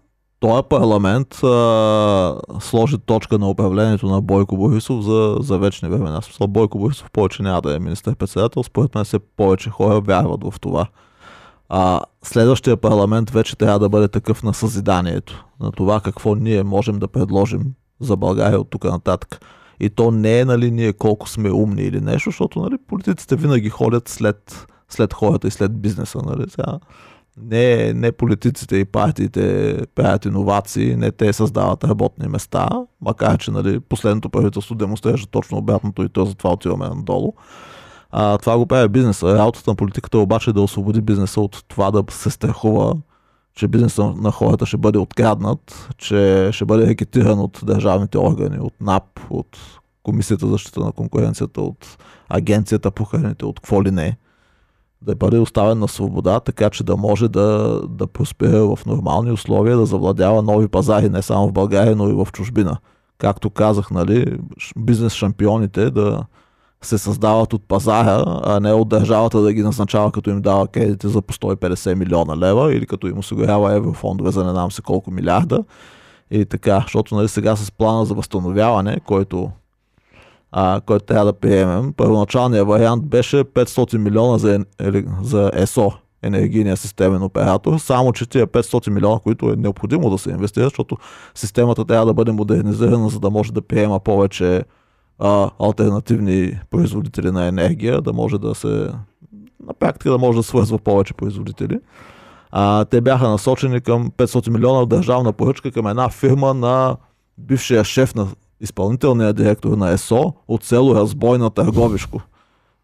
този парламент а, сложи точка на управлението на Бойко Борисов за, за вечни времена. Смисъл, Бойко Борисов повече няма да е министър-председател. Според мен все повече хора вярват в това. А, следващия парламент вече трябва да бъде такъв на съзиданието, на това какво ние можем да предложим за България от тук нататък. И то не е нали, ние колко сме умни или нещо, защото нали, политиците винаги ходят след, след хората и след бизнеса. Нали. Сега, не, не политиците и партиите правят иновации, не те създават работни места, макар че нали, последното правителство демонстрираше точно обратното и то затова отиваме надолу. А, това го прави бизнеса. Работата на политиката е обаче да освободи бизнеса от това да се страхува, че бизнеса на хората ще бъде откраднат, че ще бъде рекетиран от държавните органи, от НАП, от Комисията за защита на конкуренцията, от Агенцията по храните, от какво ли не да бъде оставен на свобода, така че да може да, да просперира в нормални условия, да завладява нови пазари, не само в България, но и в чужбина. Както казах, нали, бизнес шампионите да се създават от пазара, а не от държавата да ги назначава, като им дава кредити за по 150 милиона лева или като им осигурява еврофондове за не знам се колко милиарда. И така, защото нали, сега с плана за възстановяване, който а, който трябва да приемем. Първоначалният вариант беше 500 милиона за, за ЕСО, енергийния системен оператор, само че тия 500 милиона, които е необходимо да се инвестират, защото системата трябва да бъде модернизирана, за да може да приема повече а, альтернативни производители на енергия, да може да се на практика да може да свързва повече производители. А, те бяха насочени към 500 милиона държавна поръчка към една фирма на бившия шеф на изпълнителния директор на ЕСО от село Разбой на Търговишко.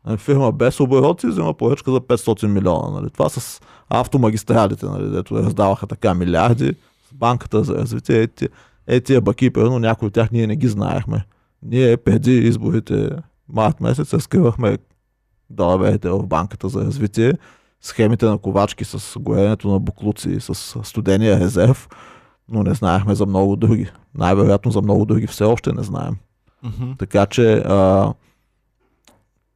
Нали, Фирма без оборот си взема поръчка за 500 милиона. Нали. Това с автомагистралите, нали, дето раздаваха така милиарди. С банката за развитие. Е, ти- е тия баки, примерно някои от тях ние не ги знаехме. Ние преди изборите март месец разкривахме далаверите в банката за развитие, схемите на ковачки с горенето на буклуци, с студения резерв, но не знаехме за много други. Най-вероятно за много други все още не знаем. Мгм. Така че, а,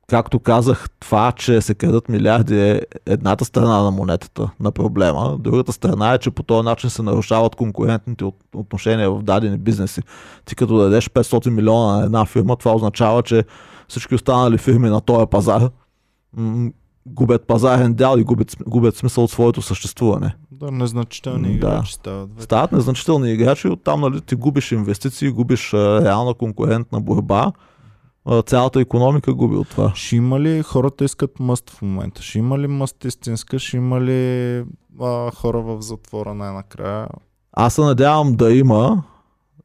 както казах, това, че се крадат милиарди е едната страна на монетата на проблема. Другата страна е, че по този начин се нарушават конкурентните от- отношения в дадени бизнеси. Ти като дадеш 500 милиона на една фирма, това означава, че всички останали фирми на този пазар губят пазарен дял и губят, губят смисъл от своето съществуване. Да, незначителни Да. играчи стават. вече. Стават незначителни играчи, оттам нали, ти губиш инвестиции, губиш а, реална конкурентна борба. А, цялата економика губи от това. Ще има ли хората искат мъст в момента? Ще има ли мъст истинска? Ще има ли а, хора в затвора най-накрая? Аз се надявам да има,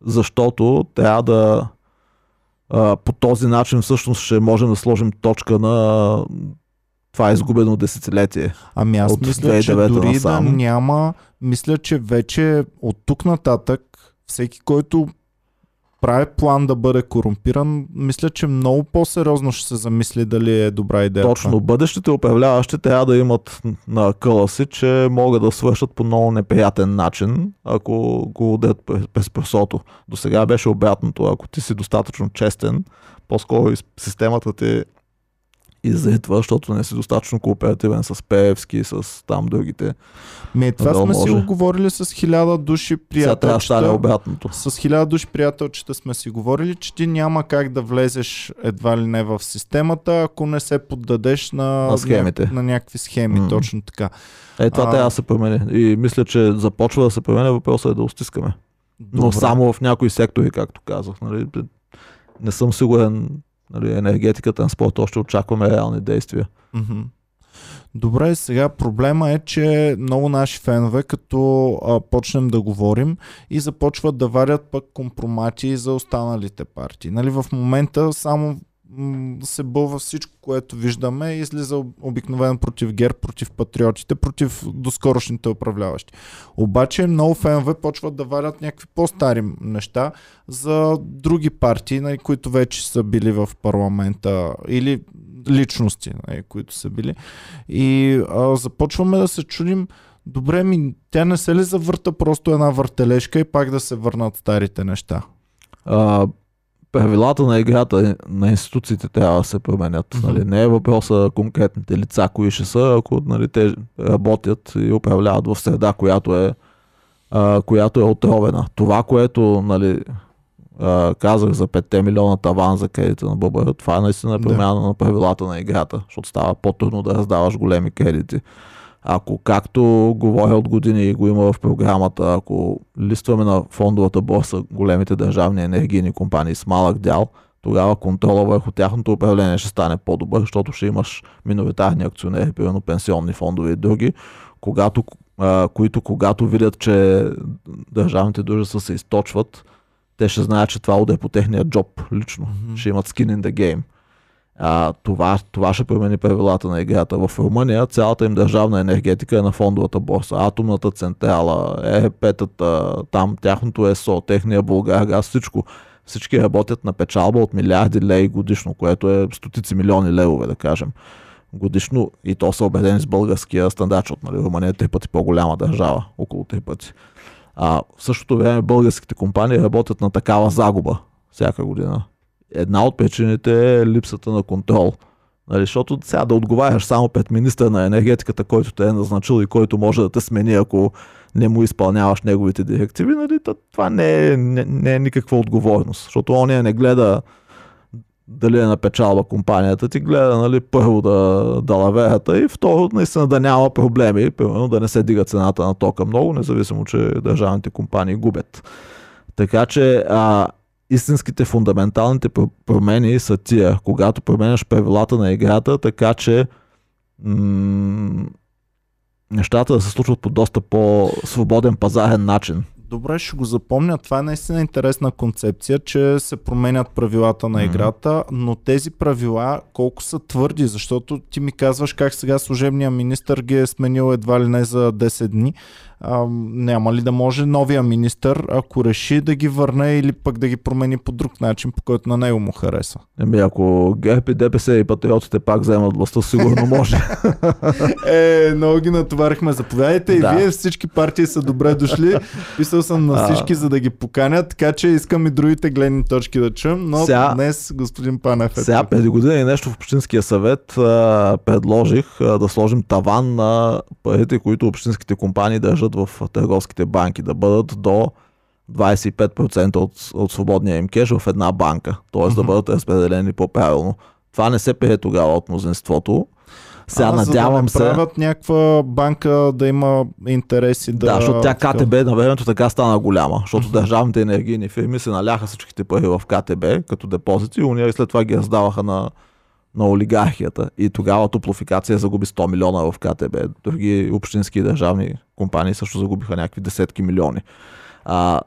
защото трябва да а, по този начин всъщност ще можем да сложим точка на това изгубено десетилетие. Ами аз От мисля, че 2009 дори да няма, мисля, че вече от тук нататък всеки, който прави план да бъде корумпиран, мисля, че много по-сериозно ще се замисли дали е добра идея. Точно, бъдещите управляващи трябва да имат на къла си, че могат да свършат по много неприятен начин, ако го удрят през- пресото. До сега беше обратното. Ако ти си достатъчно честен, по-скоро системата ти изритва, защото не си достатъчно кооперативен с Пеевски, с там другите. Ми, това сме си може. го говорили с хиляда души приятелчета. обратното. С хиляда души приятелчета сме си говорили, че ти няма как да влезеш едва ли не в системата, ако не се поддадеш на, На схемите. на, на някакви схеми. М. Точно така. Е, това А. трябва да се промени. И мисля, че започва да се променя. Въпросът е да устискаме. Но Добре. само в някои сектори, както казах. Нали, не съм сигурен. Нали, енергетика, транспорт, още очакваме реални действия. Добре, сега проблема е, че много наши фенове, като а, почнем да говорим и започват да варят пък компромати за останалите партии. Нали, в момента само се бълва всичко, което виждаме и излиза об- обикновено против ГЕРБ, против патриотите, против доскорошните управляващи. Обаче много фенове почват да варят някакви по-стари неща за други партии, нали, които вече са били в парламента или личности, нали, които са били. И а, започваме да се чудим, добре ми, тя не се ли завърта просто една въртележка и пак да се върнат старите неща? А, правилата на играта на институциите трябва да се променят. Мгм. Нали, не е въпроса конкретните лица, кои ще са, ако нали, те работят и управляват в среда, която е, а, която е отровена. Това, което нали, а, казах за 5 милиона таван за кредита на ББР, това е наистина Да. промяна на правилата на играта, защото става по-трудно да раздаваш големи кредити. Ако както говоря от години и го има в програмата, ако листваме на фондовата борса големите държавни енергийни компании с малък дял, тогава контрола върху тяхното управление ще стане по-добър, защото ще имаш миноритарни акционери, примерно пенсионни фондове и други, когато, а, които когато видят, че държавните дружества се източват, те ще знаят, че това уде по техния джоб лично. Мгм. Ще имат skin in the game. А, това, това ще промени правилата на играта. В Румъния цялата им държавна енергетика е на фондовата борса. Атомната централа, ЕП-тата, там тяхното ЕСО, техния Българ газ, всичко. Всички работят на печалба от милиарди леи годишно, което е стотици милиони левове, да кажем. Годишно и то са убедени с българския стандарт, защото нали, Румъния е три пъти по-голяма държава, около три пъти. А, в същото време българските компании работят на такава загуба всяка година. Една от причините е липсата на контрол. Нали, защото сега да отговаряш само пред министър на енергетиката, който те е назначил и който може да те смени, ако не му изпълняваш неговите директиви, нали, то това не е, не, не е никаква отговорност. Защото ония не гледа дали е на компанията ти, гледа нали, първо да, да лаверата и второ наистина да няма проблеми, примерно да не се дига цената на тока много, независимо, че държавните компании губят. Така че а, истинските фундаменталните про- промени са тия, когато променяш правилата на играта, така че м- нещата да се случват по доста по-свободен пазарен начин. Добре, ще го запомня. Това е наистина интересна концепция, че се променят правилата на играта, но тези правила колко са твърди, защото ти ми казваш как сега служебният министр ги е сменил едва ли не за 10 дни. А, няма ли да може новия министр, ако реши да ги върне или пък да ги промени по друг начин, по който на него му харесва? Еми, ако и ДПС и патриотите пак вземат властта, сигурно може. Е, много ги натоварихме. Заповядайте и Да. вие всички партии са добре дошли. Писал съм на А. всички, за да ги поканят, така че искам и другите гледни точки да чуем, но Сега- днес господин Панев е Сега, преди година и нещо в Общинския съвет а, предложих а, да сложим таван на парите, които общинските компании държат в търговските банки, да бъдат до 25% от, от свободния им кеш в една банка, т.е. да Мгм. бъдат разпределени по-правилно. Това не се прие тогава от мнозинството. Сега а, надявам за да не се... правят някаква банка да има интереси да... Да, защото тя. КТБ на времето така стана голяма, защото Мгм. държавните енергийни фирми се наляха всичките пари в КТБ като депозити и уния след това ги раздаваха на, на олигархията. И тогава Топлофикация загуби 100 милиона в КТБ. Други общински и държавни компании също загубиха някакви десетки милиони. А,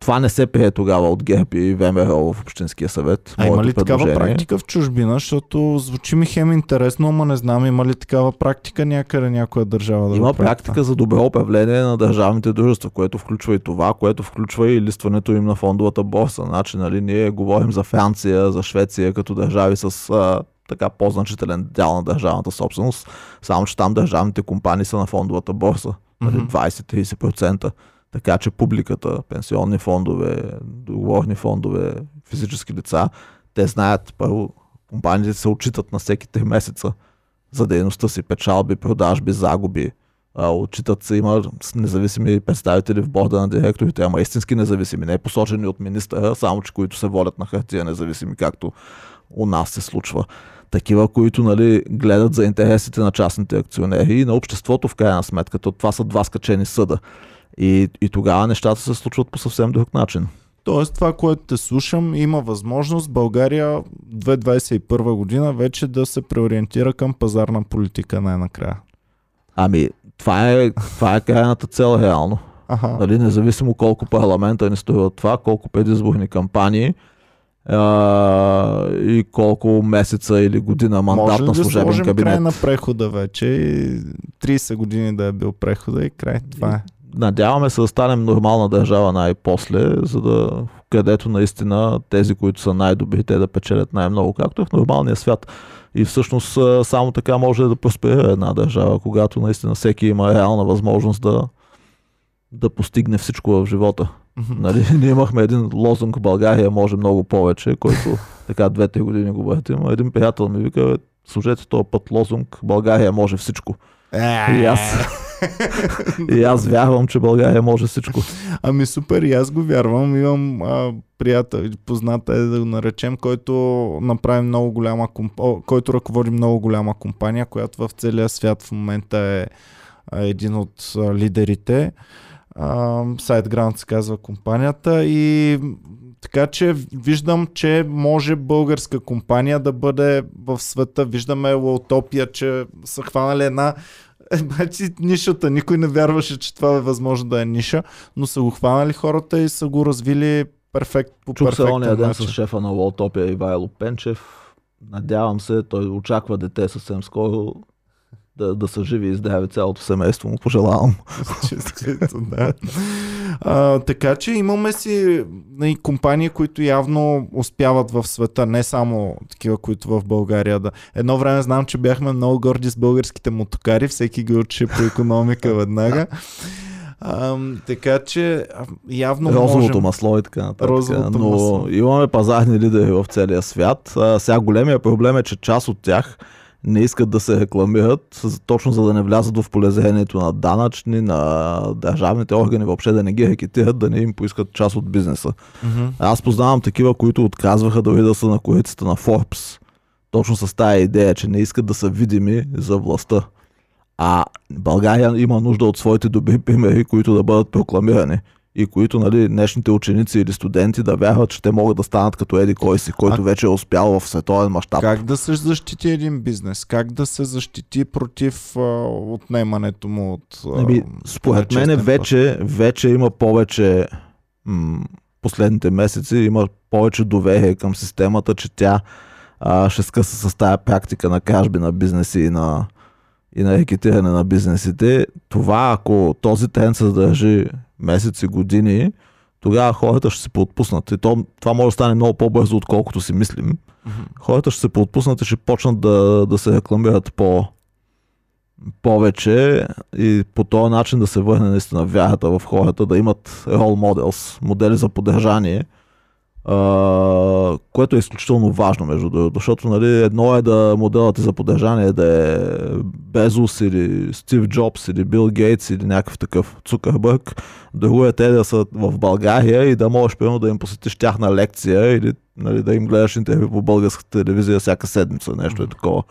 това не се прие тогава от ГЕРБ и ВМРО в Общинския съвет. А има ли такава практика в чужбина? Защото звучи ми хем интересно, ама не знам има ли такава практика някъде някоя държава да Има практика за добро управление на държавните дружества, което включва и това, което включва и листването им на фондовата борса. Значи, нали, ние говорим за Франция, за Швеция като държави с а, така по-значителен дял на държавната собственост, само че там държавните компании са на фондовата борса. Нали, Мгм. 20-30%. Така че публиката, пенсионни фондове, договорни фондове, физически лица, те знаят първо, компаниите се отчитат на всеки 3 месеца за дейността си, печалби, продажби, загуби. Отчитат се, има независими представители в борда на директорите, ама истински независими, не посочени от министъра, само че които се водят на хартия независими, както у нас се случва. Такива, които нали, гледат за интересите на частните акционери и на обществото в крайна сметка. То, това са два скачени съда. И, и тогава нещата се случват по съвсем друг начин. Тоест това, което те слушам, има възможност България 2021 година вече да се преориентира към пазарна политика най-накрая. Ами, това е, това е крайната цел реално. Аха. Нали, независимо колко парламента ни струва това, колко предизборни кампании а, и колко месеца или година мандат Може на да служебен сложим кабинет. край на прехода вече и 30 години да е бил прехода и край. Това е. Надяваме се да станем нормална държава най-после, за да където наистина тези, които са най-добри, те да печелят най-много, както е в нормалния свят. И всъщност само така може да просперира една държава, когато наистина всеки има реална възможност да, да постигне всичко в живота. Нали, ние имахме един лозунг България може много повече, който така две-три години го бъдете. Има един приятел ми вика, «Бе, служете този път лозунг България може всичко. И аз, и аз вярвам, че България може всичко. Ами супер, и аз го вярвам. Имам а, приятел, позната е да го наречем, който направи много голяма комп... който ръководи много голяма компания, която в целия свят в момента е един от лидерите. SiteGround се казва компанията и така че виждам, че може българска компания да бъде в света. Виждаме Лаутопия, че са хванали една значи, нишата. Никой не вярваше, че това е възможно да е ниша, но са го хванали хората и са го развили перфект, по Чух се ония ден с шефа на Лолтопия Ивайло Пенчев. Надявам се, той очаква дете съвсем скоро да, да са живи и здрави цялото семейство му. Пожелавам. Да. А, така че имаме си и компании, които явно успяват в света, не само такива, които в България да. Едно време знам, че бяхме много горди с българските мотокари, всеки ги учи по економика веднага. А, така че явно Розовото можем... масло и така нататък. Розовото Но масло. имаме пазарни лидери в целия свят. А, сега големия проблем е, че част от тях не искат да се рекламират, точно за да не влязат в полезрението на данъчни, на държавните органи, въобще да не ги рекетират, да не им поискат част от бизнеса. Мгм. Аз познавам такива, които отказваха дори да са на корицата на Forbes. Точно с тая идея, че не искат да са видими за властта. А България има нужда от своите добри примери, които да бъдат прокламирани. И които нали, днешните ученици или студенти да вярват, че те могат да станат като еди кой си, който А- вече е успял в световен мащаб. Как да се защити един бизнес? Как да се защити против а, отнемането му от... А, Еми, според мен вече, вече има повече м- последните месеци има повече доверие към системата, че тя а, ще скъса с тази практика на кражби на бизнеси и на, и на рекетиране на бизнесите. Това, ако този тренд се задържи месеци, години, тогава хората ще се поотпуснат. И то, това може да стане много по-бързо, отколкото си мислим. Хората ще се поотпуснат и ще почнат да, да се рекламират по повече и по този начин да се върне наистина вярата в хората, да имат role models, модели за поддържание, а, което е изключително важно, между другото, защото нали, едно е да моделът ти за поддържание да е Безус или Стив Джобс или Бил Гейтс или някакъв такъв Цукърбърг, друго е те да са в България и да можеш примерно да им посетиш тяхна лекция или нали, да им гледаш интервю по българската телевизия всяка седмица, нещо е такова.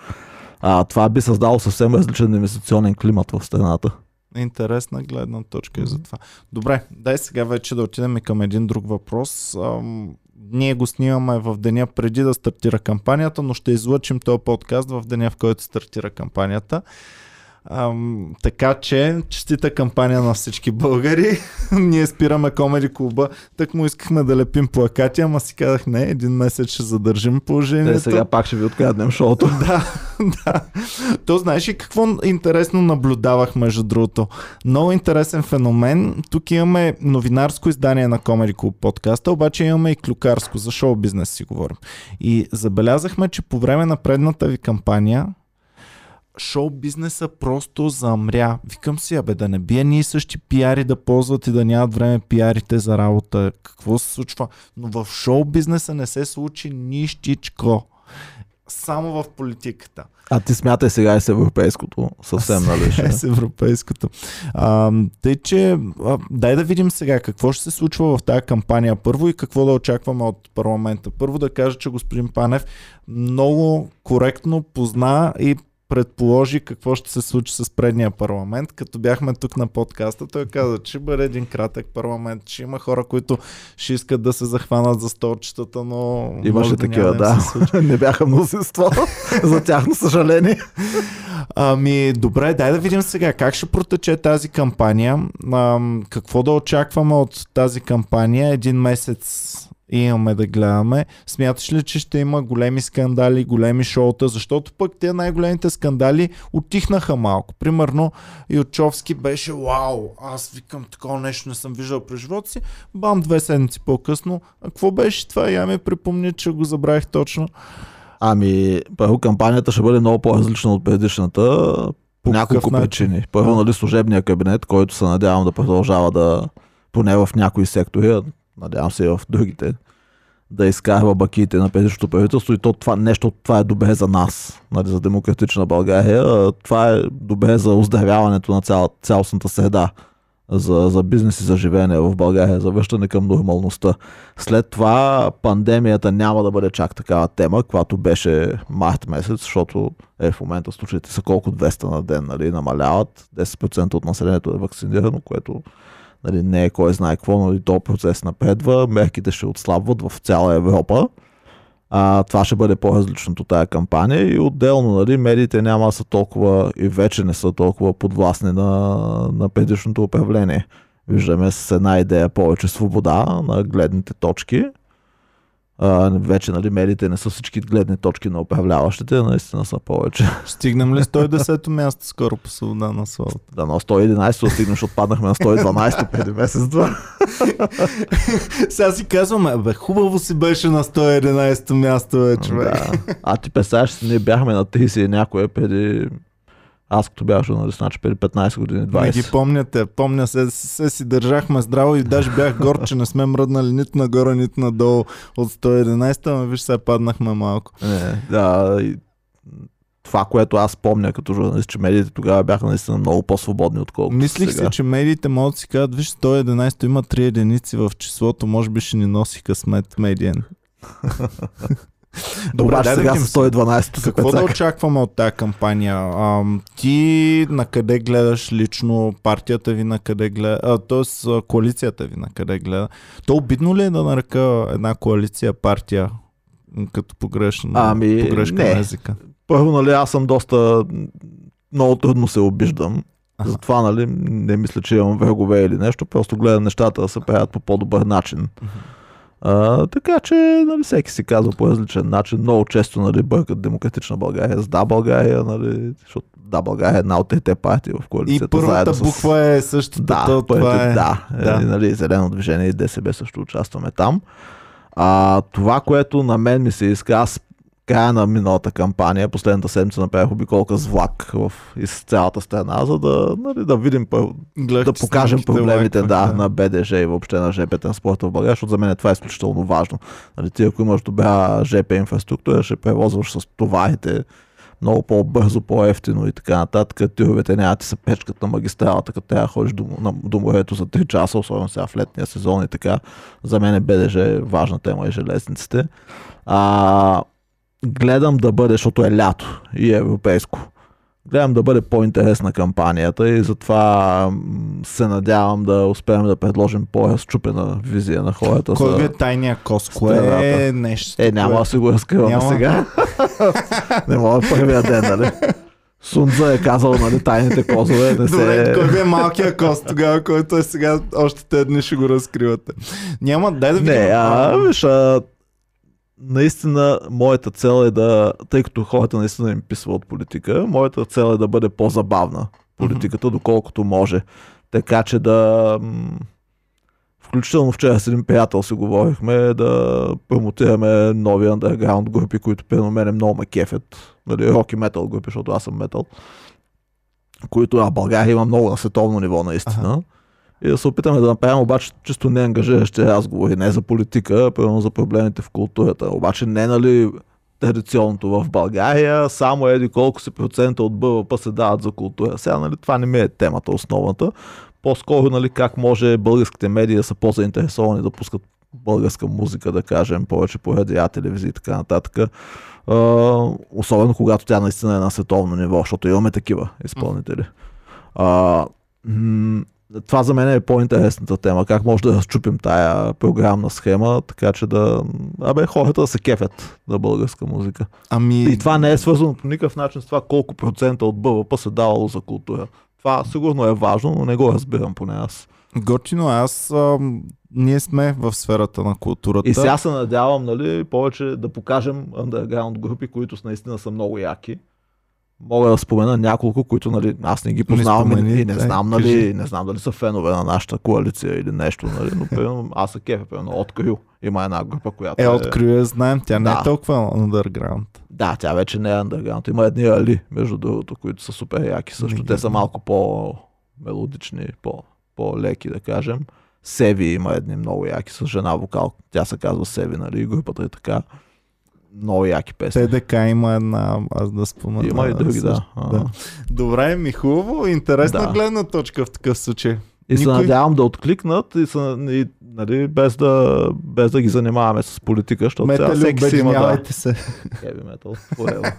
А, това би създало съвсем различен инвестиционен климат в страната. Интересна гледна точка и за това. Добре, дай сега вече да отидем и към един друг въпрос. Ам, ние го снимаме в деня преди да стартира кампанията, но ще излъчим този подкаст в деня, в който стартира кампанията. Ам, така че, честита кампания на всички българи. Ние спираме Комеди клуба. Так му искахме да лепим плакати, ама си казах не, един месец ще задържим положението. Те сега пак ще ви откраднем шоуто. Да, да. То знаеш ли какво интересно наблюдавах между другото? Много интересен феномен. Тук имаме новинарско издание на Comedy Club подкаста, обаче имаме и клюкарско, за шоу бизнес си говорим. И забелязахме, че по време на предната ви кампания шоу бизнеса просто замря. Викам си, абе да не бие ние същи пиари да ползват и да нямат време пиарите за работа. Какво се случва? Но в шоу бизнеса не се случи нищичко. Само в политиката. А ти смятай сега и с европейското. Съвсем, нали? Е, с европейското. А, тъй, че а, дай да видим сега какво ще се случва в тази кампания първо и какво да очакваме от парламента. Първо да кажа, че господин Панев много коректно позна и предположи какво ще се случи с предния парламент. Като бяхме тук на подкаста, той каза, че ще бъде един кратък парламент, че има хора, които ще искат да се захванат за столчетата, но Имаше да такива, да. случи. Не бяха мнозинство. За тяхно съжаление. Ами, добре, дай да видим сега как ще протече тази кампания. Ам, какво да очакваме от тази кампания? Един месец имаме да гледаме. Смяташ ли, че ще има големи скандали, големи шоута? Защото пък те най-големите скандали отихнаха малко. Примерно Ючовски беше вау, аз викам такова нещо не съм виждал през живота си. Бам, две седмици по-късно. А какво беше това? Я ми припомни, че го забравих точно. Ами, първо кампанията ще бъде много по-различна от предишната. По няколко причини. Първо, нали, служебния кабинет, който се надявам да продължава да, поне в някои сектори, надявам се и в другите, да изкарва бакиите на предишното правителство и то това нещо, това е добре за нас, нали, за демократична България. Това е добре за оздравяването на цял, цялостната среда за, за бизнес и за живеене в България, за връщане към нормалността. След това пандемията няма да бъде чак такава тема, която беше март месец, защото е в момента случаите са колко 200 на ден, нали, намаляват. 10% от населението е вакцинирано, което нали, не е кой знае какво, но и то процес напредва. Мерките ще отслабват в цяла Европа. А, това ще бъде по-различното тая кампания и отделно нали, медиите няма са толкова и вече не са толкова подвластни на, на предишното управление. Виждаме с една идея повече свобода на гледните точки. А, вече нали, медиите не са всички гледни точки на управляващите, наистина са повече. Стигнем ли 110-то място скоро по свобода на словото? Да, на 111 да стигнем, защото паднахме на 112 преди месец-два. Сега си казваме, бе, хубаво си беше на 111-то място, бе, човек. Да. А ти представяш ние бяхме на 30 и някое преди... Аз като бях журналист, значи преди 15 години, Не ги 20. помняте, помня се, се си държахме здраво и даже бях горд, че не сме мръднали нито нагоре, нито надолу от 111, ама виж сега паднахме малко. Не, да, и това, което аз помня като журналист, че медиите тогава бяха наистина много по-свободни, отколкото Мислих сега. си, че медиите могат да си кажат, виж 111 има 3 единици в числото, може би ще ни носи късмет медиен. Добре, Обаче сега с 112 се Какво да очакваме от тази кампания? А, ти на къде гледаш лично партията ви на къде гледа, т.е. коалицията ви на къде гледа? То обидно ли е да нарека една коалиция партия, като погрешно, Ами, погрешка не. на езика? Първо, нали, аз съм доста... Много трудно се обиждам. Аха. Затова, нали, не мисля, че имам врагове или нещо. Просто гледам нещата да се правят по по-добър начин. А, така че, нали, всеки си казва по различен начин. Много често, нали, бъркат Демократична България с Да България, нали, защото Да България е една от трите партии в И коалицията. първата заедно с... буква е същата. Да, то, това е... да, да. да. Нали, Зелено движение и ДСБ също участваме там. А, това, което на мен ми се иска, аз края на миналата кампания, последната седмица направих обиколка с влак в, из цялата страна, за да, нали, да видим, Гледах, да покажем проблемите да, лайкваха. на БДЖ и въобще на ЖП транспорта в България, защото за мен това е изключително важно. Нали, ти ако имаш добра ЖП инфраструктура, ще превозваш с товарите много по-бързо, по-ефтино и така нататък. Тировете няма да ти се печкат на магистралата, като трябва да ходиш до, на, до морето за 3 часа, особено сега в летния сезон и така. За мен е БДЖ е важна тема и железниците. А, гледам да бъде, защото е лято и е европейско. Гледам да бъде по-интересна кампанията и затова се надявам да успеем да предложим по-разчупена визия на хората. Кой ви е тайния кос? Кое е нещо? Е, няма да си го разкриваме Няма. сега. не мога първия ден, нали? Сунза е казал, нали, тайните козове. Не Добре, се... кой ви е малкият кост тогава, който е сега, още тези дни ще го разкривате. Няма, дай да видим. Не, а, виж, а, наистина моята цел е да, тъй като хората наистина им писва от политика, моята цел е да бъде по-забавна политиката, доколкото може. Така че да... Включително вчера с един приятел си говорихме да промотираме нови underground групи, които при мене много ме кефят. Нали, рок и метал групи, защото аз съм метал. Които а, България има много на световно ниво наистина. Аха. И да се опитаме да направим обаче чисто неангажиращи разговори, не за политика, а за проблемите в културата. Обаче не нали традиционното в България, само еди колко си процента от БВП се дават за култура. Сега нали, това не ми е темата основната. По-скоро нали, как може българските медии да са по-заинтересовани да пускат българска музика, да кажем, повече по радиа, телевизия и така нататък. А, особено когато тя наистина е на световно ниво, защото имаме такива изпълнители. М- това за мен е по-интересната тема. Как може да разчупим тая програмна схема, така че да... Абе, хората да се кефят на българска музика. Ами, И това не е свързано по никакъв начин с това колко процента от БВП се давало за култура. Това сигурно е важно, но не го разбирам поне аз. готино, аз, ам, ние сме в сферата на културата. И сега се надявам, нали, повече да покажем underground групи, които наистина са много яки. Мога да спомена няколко, които нали, аз не ги познавам спомени, и не дай, знам, кажи. нали, не знам дали са фенове на нашата коалиция или нещо, нали, но примерно, аз се кефя, примерно, открил. Има една група, която Е, открил я, знаем, тя не е Да. толкова underground. Да, тя вече не е underground. Има едни али, между другото, които са супер яки също. Не Те са малко по-мелодични, по- по-леки, да кажем. Севи има едни много яки с жена вокал. Тя се казва Севи, нали? Групата е така. Много яки песни. ТДК има една, аз да спомена. Има и други, да. Да. Добре, ми хубаво, интересна Да. гледна точка в такъв случай. И се Никой- надявам да откликнат и, са, и нали, без, да, без да ги занимаваме с политика, защото сега всеки си има да... се. Heavy metal.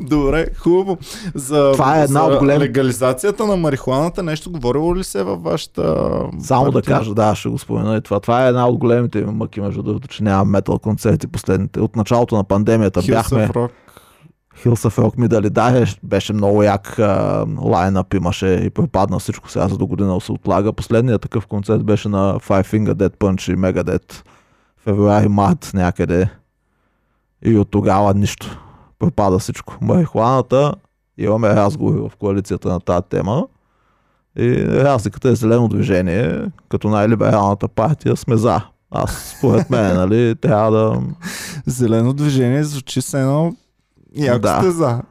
Добре, хубаво. За, Това е една за от голем- легализацията на марихуаната нещо говорило ли се във вашата Само да партия? кажа, да, ще го спомена и това. Това е една от големите ми мъки, между другото, че няма метал концерти последните. От началото на пандемията Hills бяхме... of Rock. Of Rock ми дали да, беше много як а, лайнъп имаше и пропадна всичко сега за до година се отлага. Последният такъв концерт беше на Five Finger Dead Punch и Megadeth февруари-март някъде и от тогава нищо. Пропада всичко. Марихуаната, имаме разговори в коалицията на тази тема и разликата е зелено движение, като най-либералната партия сме за. Аз, според мен, нали, трябва да... Зелено движение звучи с едно яко Да. сте за.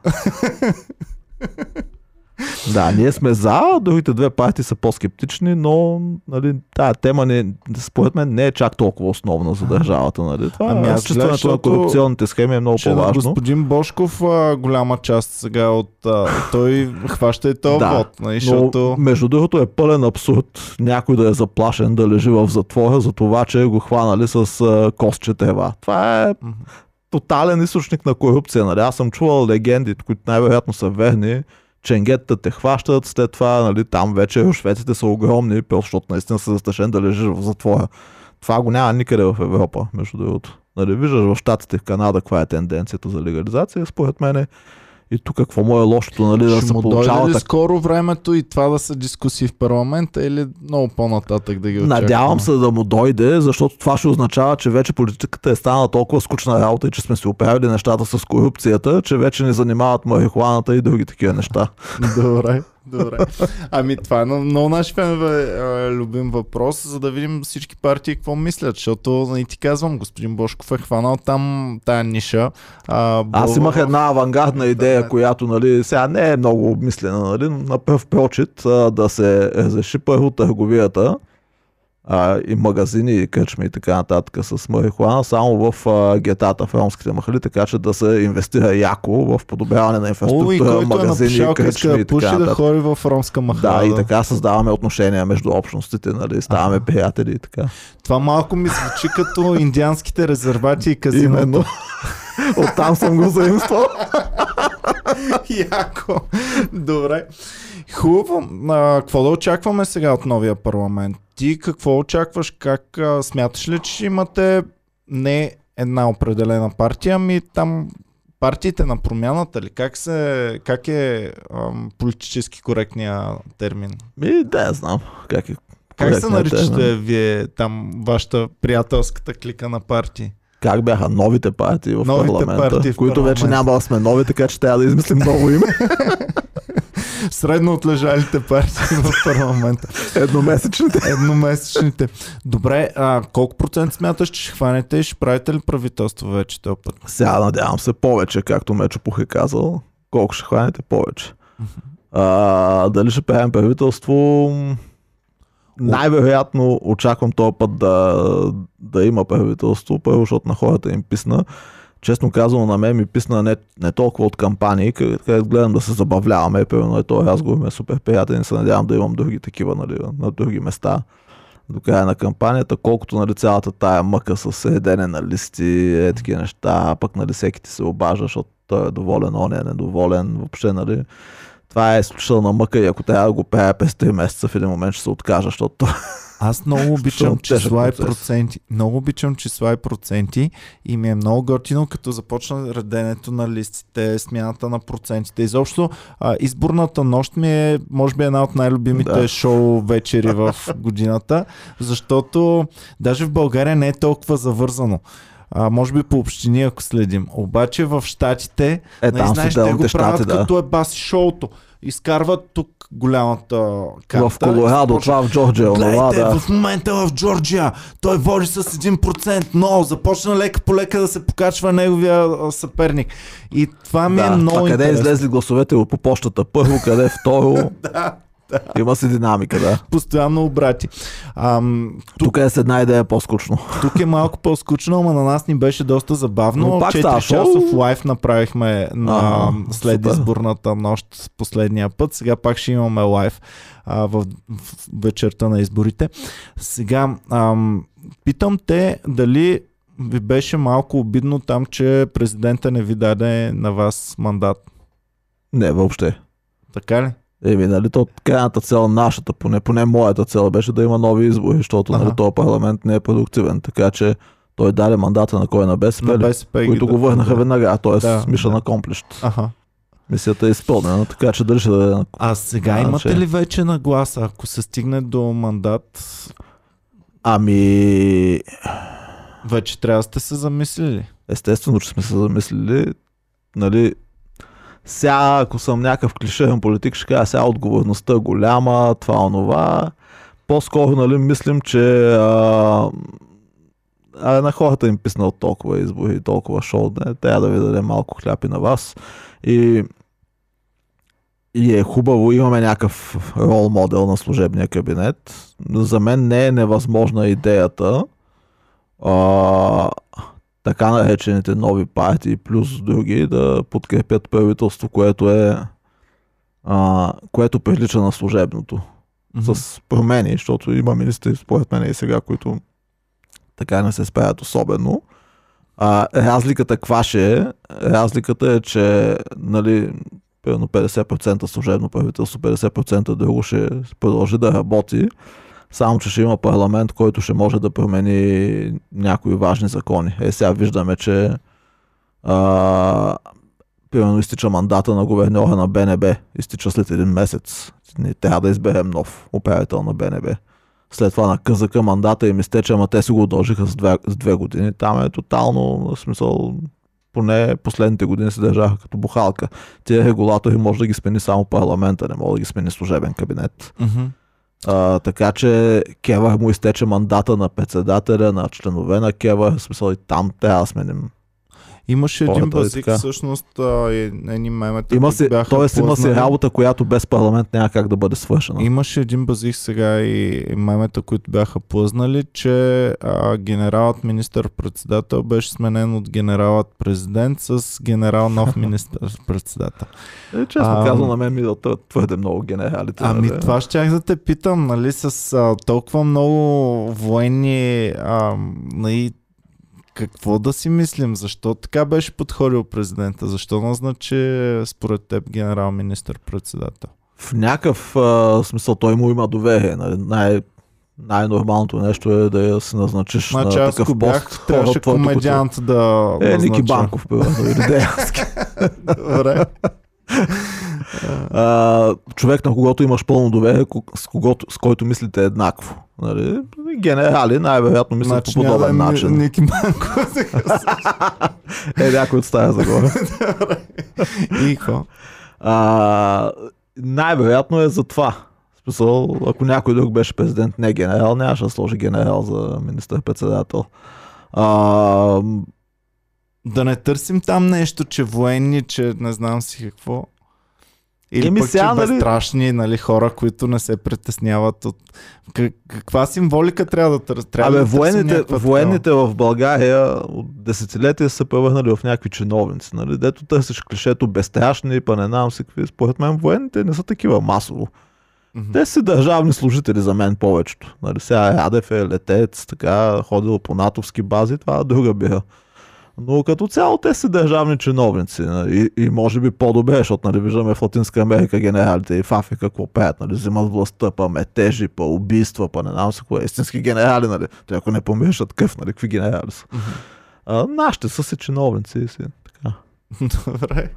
Да, ние сме за, другите две партии са по-скептични, но нали, тая тема не, според мен не е чак толкова основна за държавата. Нали. Това Ами аз разчистването гледам, на защото- корупционните схеми е много по-важно. господин Бошков а, голяма част сега от... А, той хваща и този Да, вод, нали, защото... между другото е пълен абсурд някой да е заплашен да лежи в затвора за това, че го хванали с а, костче трева. Това е. Тотален източник на корупция. Нали? Аз съм чувал легенди, които най-вероятно са верни, ченгетата те хващат, след това нали, там вече швеците са огромни, защото наистина са застрашен да лежиш в затвора. Това го няма никъде в Европа, между другото. Нали, виждаш в Штатите, в Канада, каква е тенденцията за легализация, според мен е и тук какво му е лошото, нали, да Ще се му получава дойде ли скоро времето и това да са дискусии в парламента или много по-нататък да ги очакваме? Надявам се да му дойде, защото това ще означава, че вече политиката е станала толкова скучна работа и че сме си оправили нещата с корупцията, че вече ни занимават марихуаната и други такива неща. Добре, добре. Ами това е на много наши фенове е, любим въпрос, за да видим всички партии какво мислят, защото и ти казвам, господин Бошков е хванал там тая ниша. А, Аз Бълва- имах една авангардна идея, която нали, сега не е много обмислена, нали, но на пръв прочит да се разреши първо търговията а, и магазини, и кръчми и така нататък с марихуана само в а, гетата, в ромските махали, така че да се инвестира яко в подобряване на О, и инфраструктура, който е магазини, напишал, иска кръчми да и така да нататък. ходи в ромска махала. Да, и така създаваме отношения между общностите, нали, ставаме Аха. приятели и така. Това малко ми звучи като индианските резервати и казиното. Именно. Оттам съм го заимствал. Яко. Добре. Хубаво. А, какво да очакваме сега от новия парламент? Ти какво очакваш? Как а, смяташ ли, че ще имате не една определена партия, ами там партиите на промяната ли? Как, се, как е ам, политически коректния термин? Ми, да, знам. Как е Как се коректният термин. наричате вие там вашата приятелската клика на партии? Как бяха новите партии в Новите парламента, партии в които вече няма да сме нови, така че трябва да измислим ново име. Средно отлежалите партии в парламента. Едномесечните. Едномесечните. Добре, а колко процент смяташ, че ще хванете и ще правите ли правителство вече този път? Сега надявам се повече, както Мечо Пух е казал. Колко ще хванете повече. А, дали ще правим правителство? Най-вероятно очаквам този път да, да има правителство, първо, защото на хората им писна. Честно казано, на мен ми писна не, не толкова от кампании, където гледам да се забавляваме. Примерно е този разговор ми е супер приятен и се надявам да имам други такива нали, на други места до края на кампанията, колкото нали, цялата тая мъка с редене на листи, е такива неща, пък нали, всеки ти се обажда, защото той е доволен, он е недоволен, въобще нали, това е изключителна мъка и ако трябва да го правя през 3 месеца, в един момент ще се откажа, защото Аз много обичам числа и проценти. Много обичам числа и проценти и ми е много готино, като започна реденето на листите, смяната на процентите. Изобщо а, изборната нощ ми е, може би, една от най-любимите Да. шоу вечери в годината, защото даже в България не е толкова завързано. А, може би по общини, ако следим. Обаче в Штатите, е нали, там знаеш, те го правят щати, да. като е баси шоуто. Изкарват тук голямата карта. В Колорадо, това в Джорджия, Гледайте, да. в момента в Джорджия той води с 1%, но започна лека по лека да се покачва неговия съперник. И това ми е да. много а къде интересно. излезли гласовете по почтата? Първо, къде второ? Да, Има си динамика, да. постоянно обрати. Ам, тук, Тук е с една идея по-скучно. тук е малко по-скучно, ама на нас ни беше доста забавно. Но пак 4 става часов лайф направихме на, А, след супер. изборната нощ последния път. Сега пак ще имаме лайф а, в, в вечерта на изборите. Сега, ам, питам те дали ви беше малко обидно там, че президента не ви даде на вас мандат. Не, въобще. Така ли? Еми, нали, то крайната цел, нашата, поне, поне моята цел беше да има нови избори, защото нали, Аха. този парламент не е продуктивен, така че той даде мандата на кой на БСП, На ли? БСП ги които да- го върнаха да. веднага, т.е. Да, Миша да. на комплищ. Аха. Мисията е изпълнена, така че дали ще даде на... А сега А, имате че- ли вече нагласа, ако се стигне до мандат, Ами, вече трябва да сте се замислили? естествено, че сме се замислили, нали, сега, ако съм някакъв клиширан политик, ще кажа, сега отговорността е голяма, това, онова. По-скоро, нали, мислим, че а, а на хората им писна от толкова избори толкова шоу, не, трябва да ви даде малко хляб и на вас. И, и е хубаво, имаме някакъв рол модел на служебния кабинет. За мен не е невъзможна идеята а, така наречените нови партии плюс други да подкрепят правителство, което е а, което прилича на служебното Мгм. с промени, защото има министри, според мен и сега, които така не се справят особено. А, разликата каква ще е? Разликата е, че нали, примерно 50% служебно правителство, 50% друго ще продължи да работи, само че ще има парламент, който ще може да промени някои важни закони. Е, сега виждаме, че а, примерно изтича мандата на гуверньора на БНБ, изтича след един месец. Не трябва да изберем нов управител на БНБ. След това на КЗК мандата им изтече, ама те си го удължиха с две, с две години. Там е тотално, в смисъл, поне последните години се държаха като бухалка. Тия регулатори може да ги смени само парламента, не може да ги смени служебен кабинет. Мгм. А, така че Кевър му изтече мандата на председателя, на членове на Кевър, в смисъл и там трябва да сменим. Имаше един Хората и базик, така. всъщност, и едни мемета, Има си, бяха тоест има си работа, която без парламент няма как да бъде свършена. Имаше един базик сега и мемета, които бяха плъзнали, че а, генералът министър-председател беше сменен от генералът президент с генерал нов министър-председател. Е, честно А, казвам, на мен ми твърде много генералите. Ами нали? това щях да те питам, нали, с а, толкова много военни, а, нали, какво да си мислим? Защо така беше подходил президента? Защо назначи според теб генерал министър-председател? В някакъв а, смисъл той му има доверие. Нали? Най- най-нормалното нещо е да я се назначиш Значи на такъв ако бях, пост. трябваше комедиант да. Е, Ники назнача. Банков, примерно, или Деянски. Добре. А, човек, на когото имаш пълно доверие, с, когото, с който мислите еднакво. Нали? Генерали най-вероятно мислят Значи по няма подобен Ни- начин. Ники Банков. Е, някой от стая загоре. И най-вероятно е за това. Смисъл, ако някой друг беше президент, не генерал, нямаше да сложи генерал за министър-председател. А, Да не търсим там нещо, че военни, че не знам си какво. Или Еми пък, сега, нали- безстрашни нали, хора, които не се притесняват от... Как, каква символика трябва да? Трябва Абе, да военните, военните в България от десетилетия са превърнали в някакви чиновници. Нали? Дето търсиш клишето безстрашни, па не знам си какви. Според мен военните не са такива масово. такава. Те са държавни служители за мен повечето. Нали, сега Радев е летец, така, ходил по натовски бази, това е друга бира. Но като цяло те са държавни чиновници нали, и, и може би по-добре, защото нали, виждаме в Латинска Америка генералите и в Африка какво пеят, нали, взимат властта, па метежи, па убийства, па не знам си кое, истински генерали, нали, те ако не помешат кръв, нали, какви генерали са. А, нашите са си чиновници и си, така. Добре.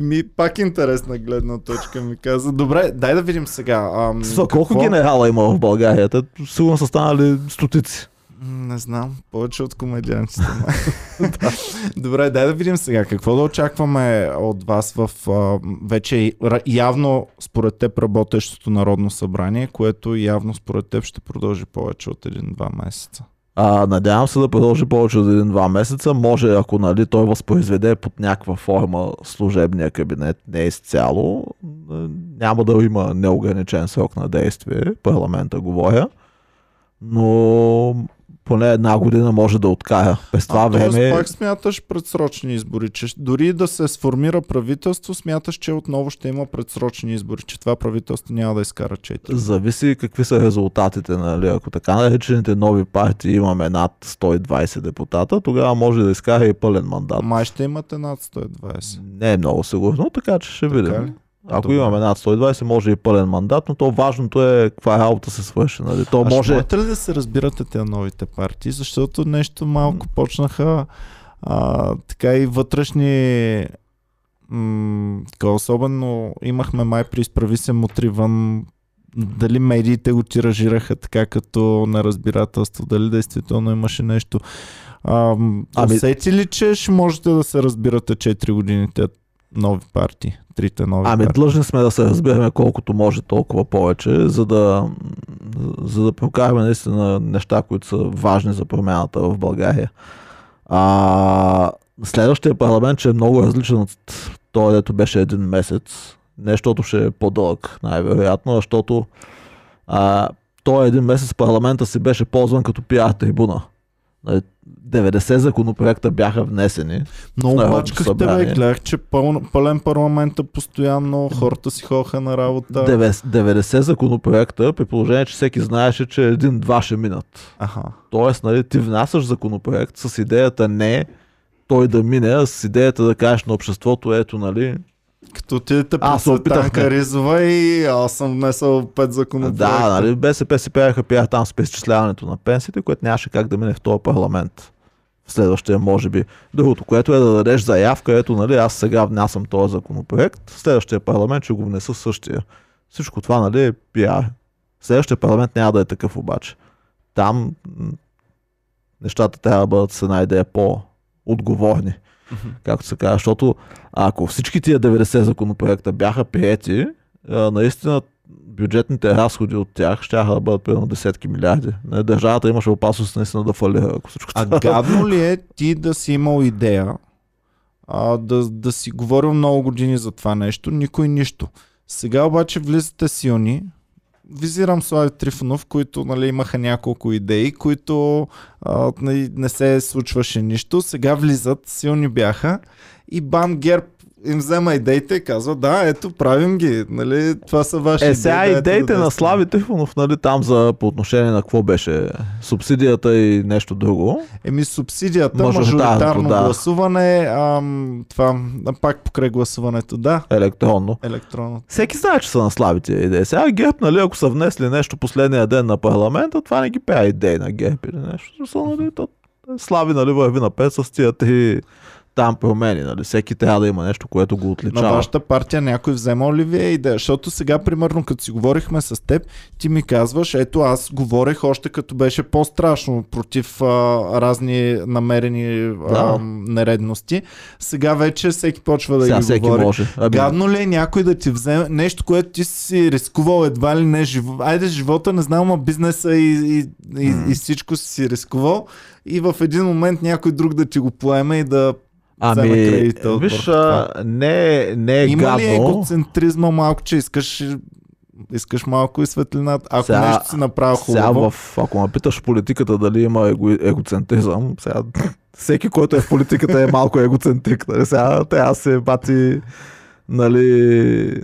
Ми, пак интересна гледна точка ми каза. Добре, дай да видим сега. Ам, Са, колко генерала има в България? Те сигурно са станали стотици. Не знам, повече от комедианците. май. Добре, дай да видим сега. Какво да очакваме от вас в а, вече явно според теб работещото Народно събрание, което явно според теб ще продължи повече от един-два месеца. А, надявам се да продължи повече от един-два месеца. Може, ако нали, той възпроизведе под някаква форма служебния кабинет, не изцяло, няма да има неограничен срок на действие, парламента говоря, но поне една година може да откая. През това а, време... пак смяташ предсрочни избори, че дори да се сформира правителство, смяташ, че отново ще има предсрочни избори, че това правителство няма да изкара 4. Зависи какви са резултатите. Нали? Ако така наречените нови партии имаме над 120 депутата, тогава може да изкара и пълен мандат. Май ще имате над 120. Не е много сигурно, така че ще видим. Така ли? Ако Добре. имаме над 120, може и пълен мандат, но то важното е каква работа се свърши. Нали? То А ще може... можете ли да се разбирате тези новите партии, защото нещо малко почнаха а, така и вътрешни м- особено имахме май при изправи се мутри вън дали медиите го тиражираха така като неразбирателство, дали действително имаше нещо. А, Ами- Усети ли, че ще можете да се разбирате 4 години нови партии, трите нови Ами партии? длъжни сме да се разбираме колкото може толкова повече, за да, за да прокараме наистина неща, които са важни за промяната в България. А, следващия парламент ще е много различен от този, дето беше един месец. Не защото ще е по-дълъг, най-вероятно, а защото а, той един месец парламента си беше ползван като пиар трибуна. Нали, 90 законопроекта бяха внесени. Много Народно бачкахте, бе. събрание. Гледах, че пълн, пълен парламента постоянно, хората си ходеха на работа. 90, 90 законопроекта, при положение, че всеки знаеше, че един-два ще минат. Аха. Тоест, нали, ти внасяш законопроект с идеята не той да мине с идеята да кажеш на обществото, ето, нали, Като ти те Аз се опитах. Ризова и аз съм внесъл пет законопроекта. Да, нали, БСП се пяха пия там с изчисляването на пенсиите, което нямаше как да мине в този парламент. В следващия, може би. Другото, което е да дадеш заявка, ето, нали, аз сега внасям този законопроект, в следващия парламент ще го внеса същия. Всичко това, нали, е пиар. Следващия парламент няма да е такъв обаче. Там нещата трябва да бъдат с една идея по-отговорни, както се казва, защото ако всички тия 90 законопроекта бяха приети, наистина бюджетните разходи от тях ще да бъдат примерно десетки милиарди. Държавата имаше опасност наистина да фалира, ако всичко А гадно ли е ти да си имал идея, а, да, да си говорил много години за това нещо, никой нищо. Сега обаче влизате силни, визирам Слави Трифонов, които нали, имаха няколко идеи, които а, нали, не се случваше нищо. Сега влизат, силни бяха и бам герб им взема идеите и казва, да, ето, правим ги. Нали, това са ваши Е, сега идеи. идеите да на. Слави Трифонов, нали, там за, по отношение на какво беше субсидията и нещо друго. Еми субсидията, мажоритарно да. гласуване, ам, това, пак покрай гласуването, да, електронно. електронно. Всеки знае, че са на слаби тия идеи. Сега ГЕРБ, нали, ако са внесли нещо последния ден на парламента, това не ги пее идеи на ГЕРБ или нещо. Са, нали, то, слави, нали, върви напред с тия три там промени. Нали. Всеки трябва да има нещо, което го На отличава. вашата партия някой взема ли ви е идея? Защото сега, примерно, като си говорихме с теб, ти ми казваш, ето аз говорех още като беше по-страшно против а, разни намерени а, Да. нередности. Сега вече всеки почва да Сега ги всеки говори. може. Ами, Гадно ли е някой да ти вземе нещо, което ти си рискувал едва ли не живо... Айде живота, не знам, а бизнеса и, и, и, и всичко си рискувал и в един момент някой друг да ти го поеме и да ами виж, а, не, е- не е Има гадно. ли егоцентризма малко, че искаш, искаш малко и светлина? Ако Сега- нещо си направил Сега хубаво, в, ако ме питаш политиката дали има его, егоцентризъм, сега всеки, който е в политиката е малко егоцентрик. Нали? Сега трябва се бати, нали,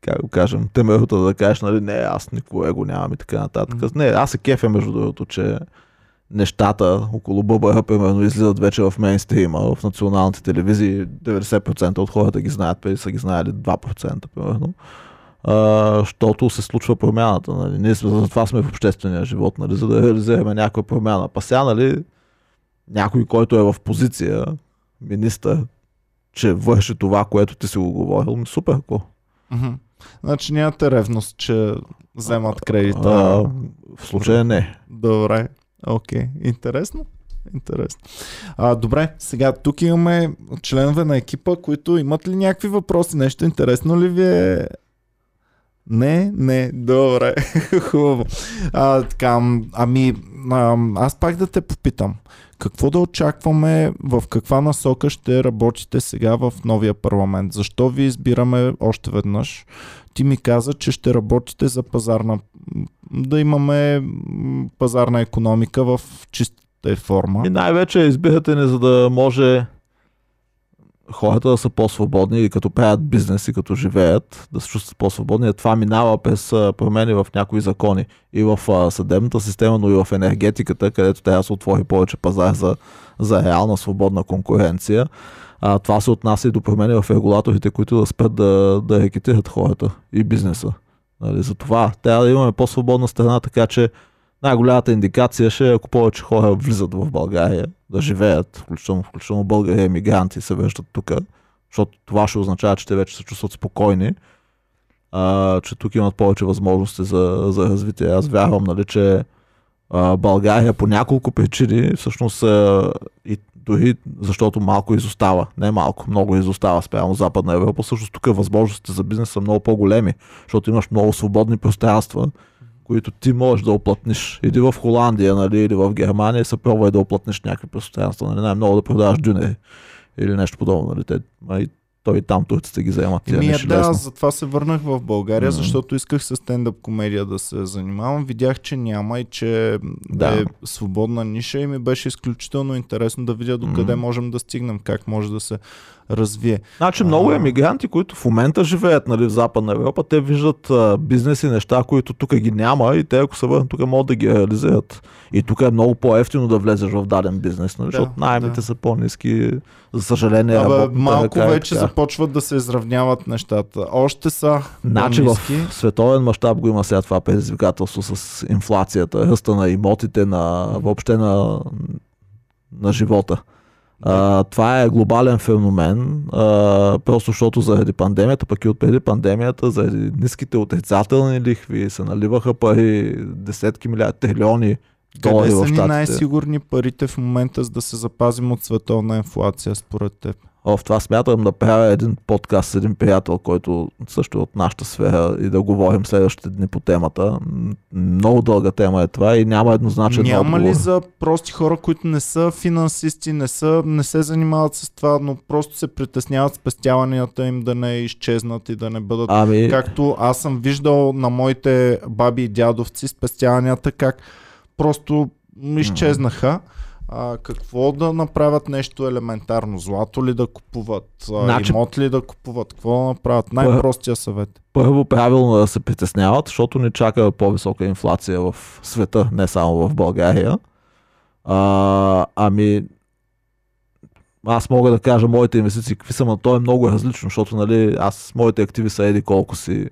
как го кажем, темерута да кажеш, нали, не, аз никого его нямам и така нататък. Мгм. Не, аз се кефя между другото, че нещата около ББР, примерно, излизат вече в мейнстрима, в националните телевизии, 90% от хората ги знаят, преди са ги знаели 2%, примерно. А, защото се случва промяната. Нали. Ние сме, затова сме в обществения живот, нали, за да реализираме някаква промяна. Па сега, нали, някой, който е в позиция, министър, че върши това, което ти си го говорил, ми супер, ако. Значи нямате ревност, че вземат кредита. А, в случая не. Добре, окей. Интересно. Интересно. А, добре, сега тук имаме членове на екипа, които имат ли някакви въпроси? Нещо интересно ли ви е? Не, не, добре, хубаво. А, така, ами, а, аз пак да те попитам. Какво да очакваме, в каква насока ще работите сега в новия парламент? Защо ви избираме още веднъж? Ти ми каза, че ще работите за пазарна да имаме пазарна економика в чистата форма. И най-вече избирате ни, за да може хората да са по-свободни и като правят бизнес и като живеят, да се чувстват по-свободни. Това минава през промени в някои закони и в съдебната система, но и в енергетиката, където трябва да се отвори повече пазар за, за реална свободна конкуренция. А, това се отнася и до промени в регулаторите, които да спрат да, да рекетират хората и бизнеса. Нали, за това трябва да имаме по-свободна страна, така че най-голямата индикация ще е ако повече хора влизат в България да живеят, включително, включително българи емигранти се връщат тук, защото това ще означава, че те вече се чувстват спокойни, а, че тук имат повече възможности за, за развитие. Аз вярвам, нали, че а, България по няколко причини, всъщност а, и дори защото малко изостава, не малко, много изостава спрямо Западна Европа, всъщност тук възможностите за бизнес са много по-големи, защото имаш много свободни пространства, които ти можеш да оплътниш. Иди в Холандия, нали, или в Германия, се пробвай да оплътниш някакви пространства, нали, най-много да продаваш дюнери или нещо подобно. Нали. Те, той и там турците ги заемат тия Еми, ниши да, лесно. затова се върнах в България, М. защото исках с стендъп комедия да се занимавам. Видях, че няма и че Да. е свободна ниша и ми беше изключително интересно да видя докъде М. можем да стигнем, как може да се развие. Значи много емигранти, които в момента живеят нали, в Западна Европа, те виждат а, бизнеси, неща, които тук ги няма и те ако се върнат тук могат да ги реализират. И тук е много по-ефтино да влезеш в даден бизнес, нали, Да, защото найемите да. са по-низки, за съжаление. Абе, малко ръка е вече така. започват да се изравняват нещата. Още са Значи в световен мащаб го има сега това предизвикателство с инфлацията, ръста на имотите, на въобще на, на живота. А, това е глобален феномен, а, просто защото заради пандемията, пък и от преди пандемията, заради ниските отрицателни лихви се наливаха пари, десетки милиарди, трилиони долари Къде са ни най-сигурни парите в момента, за да се запазим от световна инфлация, според теб? В това смятам да правя един подкаст с един приятел, който също е от нашата сфера и да говорим следващите дни по темата. Много дълга тема е това и няма еднозначен Няма отговор. ли за прости хора, които не са финансисти, не, са, не се занимават с това, но просто се притесняват спестяванията им да не изчезнат и да не бъдат Ами, Както аз съм виждал на моите баби и дядовци спестяванията, как просто изчезнаха. А, какво да направят нещо елементарно? Злато ли да купуват? А, Значи- имот ли да купуват? Какво да направят? Най-простия съвет. първо правилно да се притесняват, защото ни чака по-висока инфлация в света, не само в България. А, ами, аз мога да кажа моите инвестиции какви са, но то е много различно, защото нали, аз, моите активи са еди колко си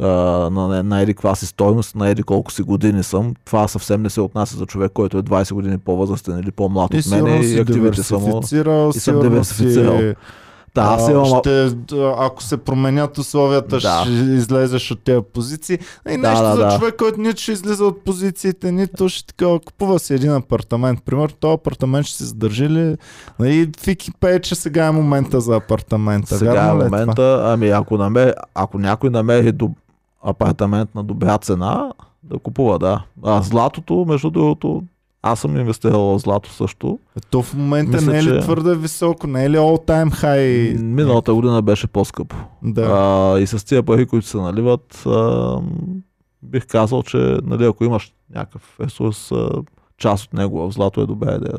а, на, на еди каква си стойност, на еди колко си години съм. Това съвсем не се отнася за човек, който е 20 години по-възрастен или по-млад от мен и активите са му. диверсифицирал, и съм диверсифицирал. Да, аз имам... ще, ако се променят условията, Да. ще излезеш от тези позиции. И Да, нещо да, за да. човек, който нито ще излиза от позициите, нито ще така, купува си един апартамент. Примерно, този апартамент ще се задържи ли? Нали, Фики пее, че сега е момента за апартамента. Сега е Вярно ли това? момента, ами ако, намери, ако някой намери доб... апартамент на добра цена, да купува, да. А златото, между другото, аз съм инвестирал в злато също. То в момента Мисля, не е ли че- твърде високо? Не е ли all time high? Миналата година беше по-скъпо. Да. А, и с тия пари, които се наливат, а, бих казал, че нали, ако имаш някакъв ресурс, а, част от него в злато е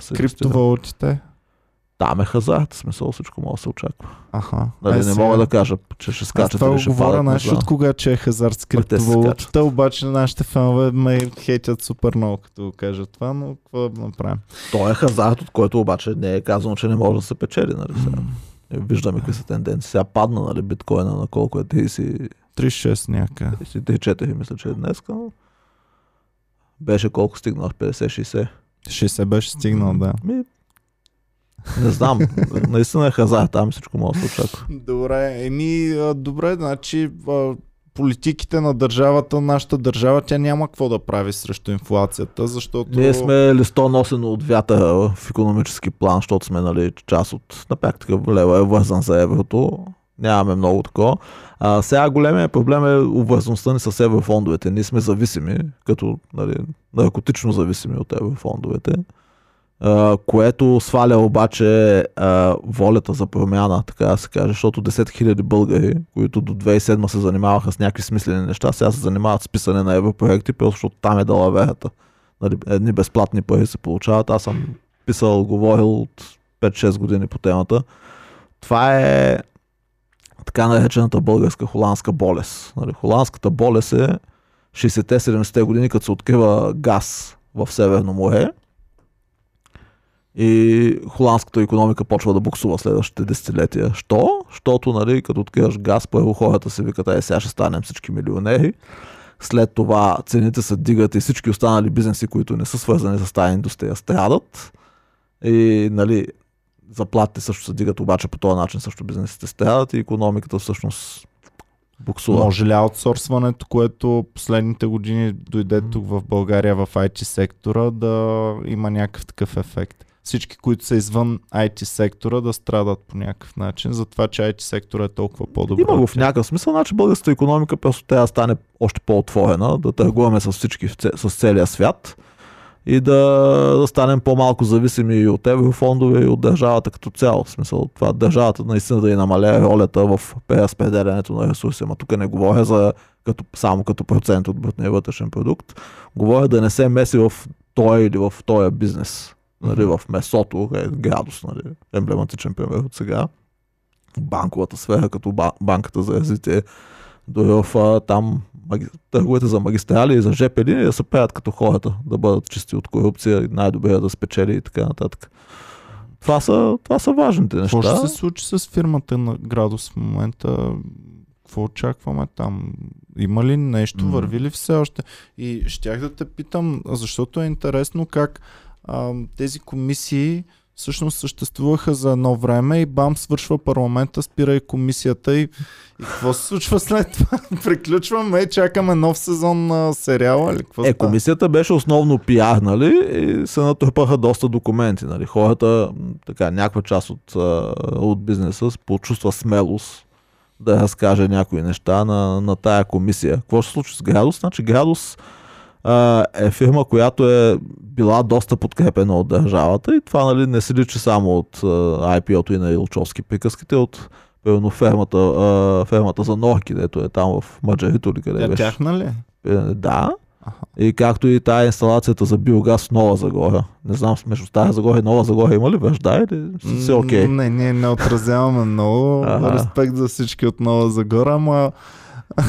се инвестира. Криптовалутите? Там е хазарт, смисъл всичко може да се очаква. Аха. Е, не сега- мога да кажа, че ще скачат това или ще говоря, падат. знаеш от кога, че е хазарт с криптовалутата, обаче нашите фенове ме хейтят супер много, като го кажа това, но какво да направим? Той е хазарт, от който обаче не е казано, че не може да се печели. Нали, сега. Е, Виждаме какви са тенденции. Сега падна нали, биткоина на колко е 30, 36 някъде. 34, мисля, че е днес. Но... Беше колко стигнал? 50-60. 60 беше стигнал, да. Ми, не знам. Наистина е хазарт, там всичко може да се очаква. Добре, еми, добре, значи политиките на държавата, нашата държава, тя няма какво да прави срещу инфлацията, защото... Ние сме листоносено от вятъра в економически план, защото сме нали, част от, на практика, лева е вързан за еврото. Нямаме много такова. А, сега големия проблем е обвързаността ни с еврофондовете. Ние сме зависими, като нали, наркотично зависими от еврофондовете, което сваля обаче волята за промяна, така да се каже, защото 10 000 българи, които до 2007 се занимаваха с някакви смислени неща, сега се занимават с писане на европроекти, просто защото там е далаверата нали, едни безплатни пари се получават. Аз съм писал, говорил от 5-6 години по темата. Това е така наречената българска холандска болест. Нали, холандската болест е 60-70 години, като се открива газ в Северно море и холандската економика почва да буксува следващите десетилетия. Що? Щото, нали, като откриваш газ, първо хората си викат, ай сега ще станем всички милионери. След това цените се дигат и всички останали бизнеси, които не са свързани с тази индустрия, страдат. И нали, заплатите също се дигат, обаче по този начин също бизнесите страдат и економиката всъщност буксува. Може ли аутсорсването, което последните години дойде тук в България в IT сектора, да има някакъв такъв ефект? Всички, които са извън IT сектора, да страдат по някакъв начин, за това, че IT сектора е толкова по-добър. Има го в някакъв смисъл, значи българската економика просто трябва да стане още по-отворена, да търгуваме с всички, с целия свят. и да, да станем по-малко зависими и от еврофондове, и от държавата като цяло. В смисъл, това държавата наистина да и намаляе ролята в преразпределянето на ресурси. Ама тук не говоря за като, само като процент от брутния вътрешен продукт. Говоря да не се меси в той или в този бизнес. Нали, в месото е градус, нали, емблематичен пример от сега. Банковата сфера, като банката за развитие, дори в там търговете за магистрали и за ЖП линии да се правят като хората, да бъдат чисти от корупция, най-добре да спечели и така нататък. Това са, това са важните неща. Какво ще се случи с фирмата на Градус в момента? Какво очакваме там? Има ли нещо? Mm. Върви ли все още? И щях да те питам, защото е интересно как а, тези комисии всъщност съществуваха за едно време и бам, свършва парламента, спира и комисията и, и какво се случва след това? Приключваме и чакаме нов сезон на сериала или какво Е, комисията беше основно пиар, нали? И се натрупаха доста документи, нали? Хората, така, някаква част от, от бизнеса почувства смелост да разкаже някои неща на, на тая комисия. Какво ще се случи с Градус? Значи Градус а, е фирма, която е била доста подкрепена от държавата и това нали, не се личи само от IPO-то и на Илчовски приказките, от примерно фермата, а, фермата за норки, дето е там в Маджарито или къде Тя беше. Тяхна ли? Е, да. Аха. И както и тая инсталацията за биогаз в Нова Загора. Не знам, между Стара Загора и Нова Загора има ли връжда или си окей? Okay? Не, ние не отразяваме много. Респект за всички от Нова Загора, ама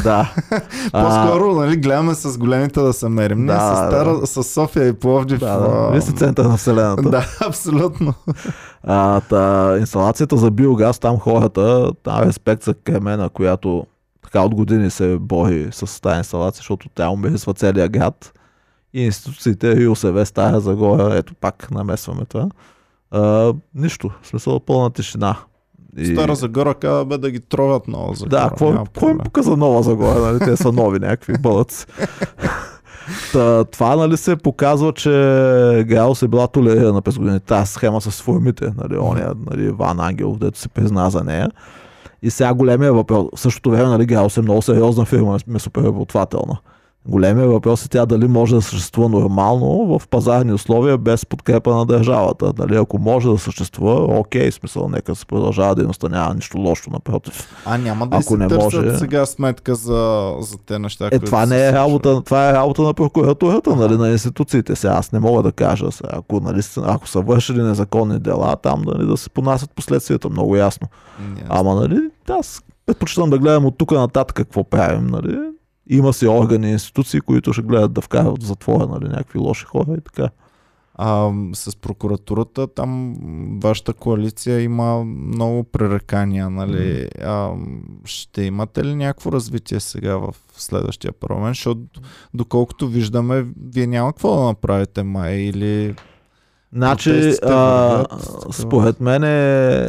да. По-скоро, нали, гледаме с големите да се мерим. Да, Не, с, Стара, да. с София и Пловдив. Да, да. Вие сте център на Вселената. Да, абсолютно. А, та, инсталацията за биогаз, там хората, там респект за Кремена, която така от години се бори с тази инсталация, защото тя умирисва целия град. И институциите, и ОСВ, Стара Загора, ето пак намесваме това. А, нищо, в смисъл пълна тишина. И... Стара Загора каза бе да ги тровят Нова Загора. Да, какво им показа Нова Загора? Нали? Те са нови някакви бъдъци. Та, това нали, се показва, че Гаус е била толерирана през годините. Тази схема с формите, нали, оня, нали, Ван Ангелов, дето се призна за нея. И сега големия въпрос. В същото време, нали, Гаус е много сериозна фирма, месопреработвателна. Големия въпрос е тя дали може да съществува нормално в пазарни условия без подкрепа на държавата. Дали ако може да съществува, окей, смисъл, нека се продължава дейността, няма нищо лошо, напротив. А няма да ако не може... сега сметка за, за те неща, е, това не е работа, това е работа на прокуратурата, нали, на институциите. Сега аз не мога да кажа, сега, ако, нали, ако са вършили незаконни дела, там нали, да се понасят последствията, много ясно. Yes. Ама, нали, аз предпочитам да гледам от тук нататък какво правим, нали, има си органи и институции, които ще гледат да вкарат в затвора нали, някакви лоши хора и така. А, с прокуратурата, там вашата коалиция има много пререкания, нали? А, ще имате ли някакво развитие сега в следващия парламент? Защото доколкото виждаме, вие няма какво да направите май или Значи, а, според мен е,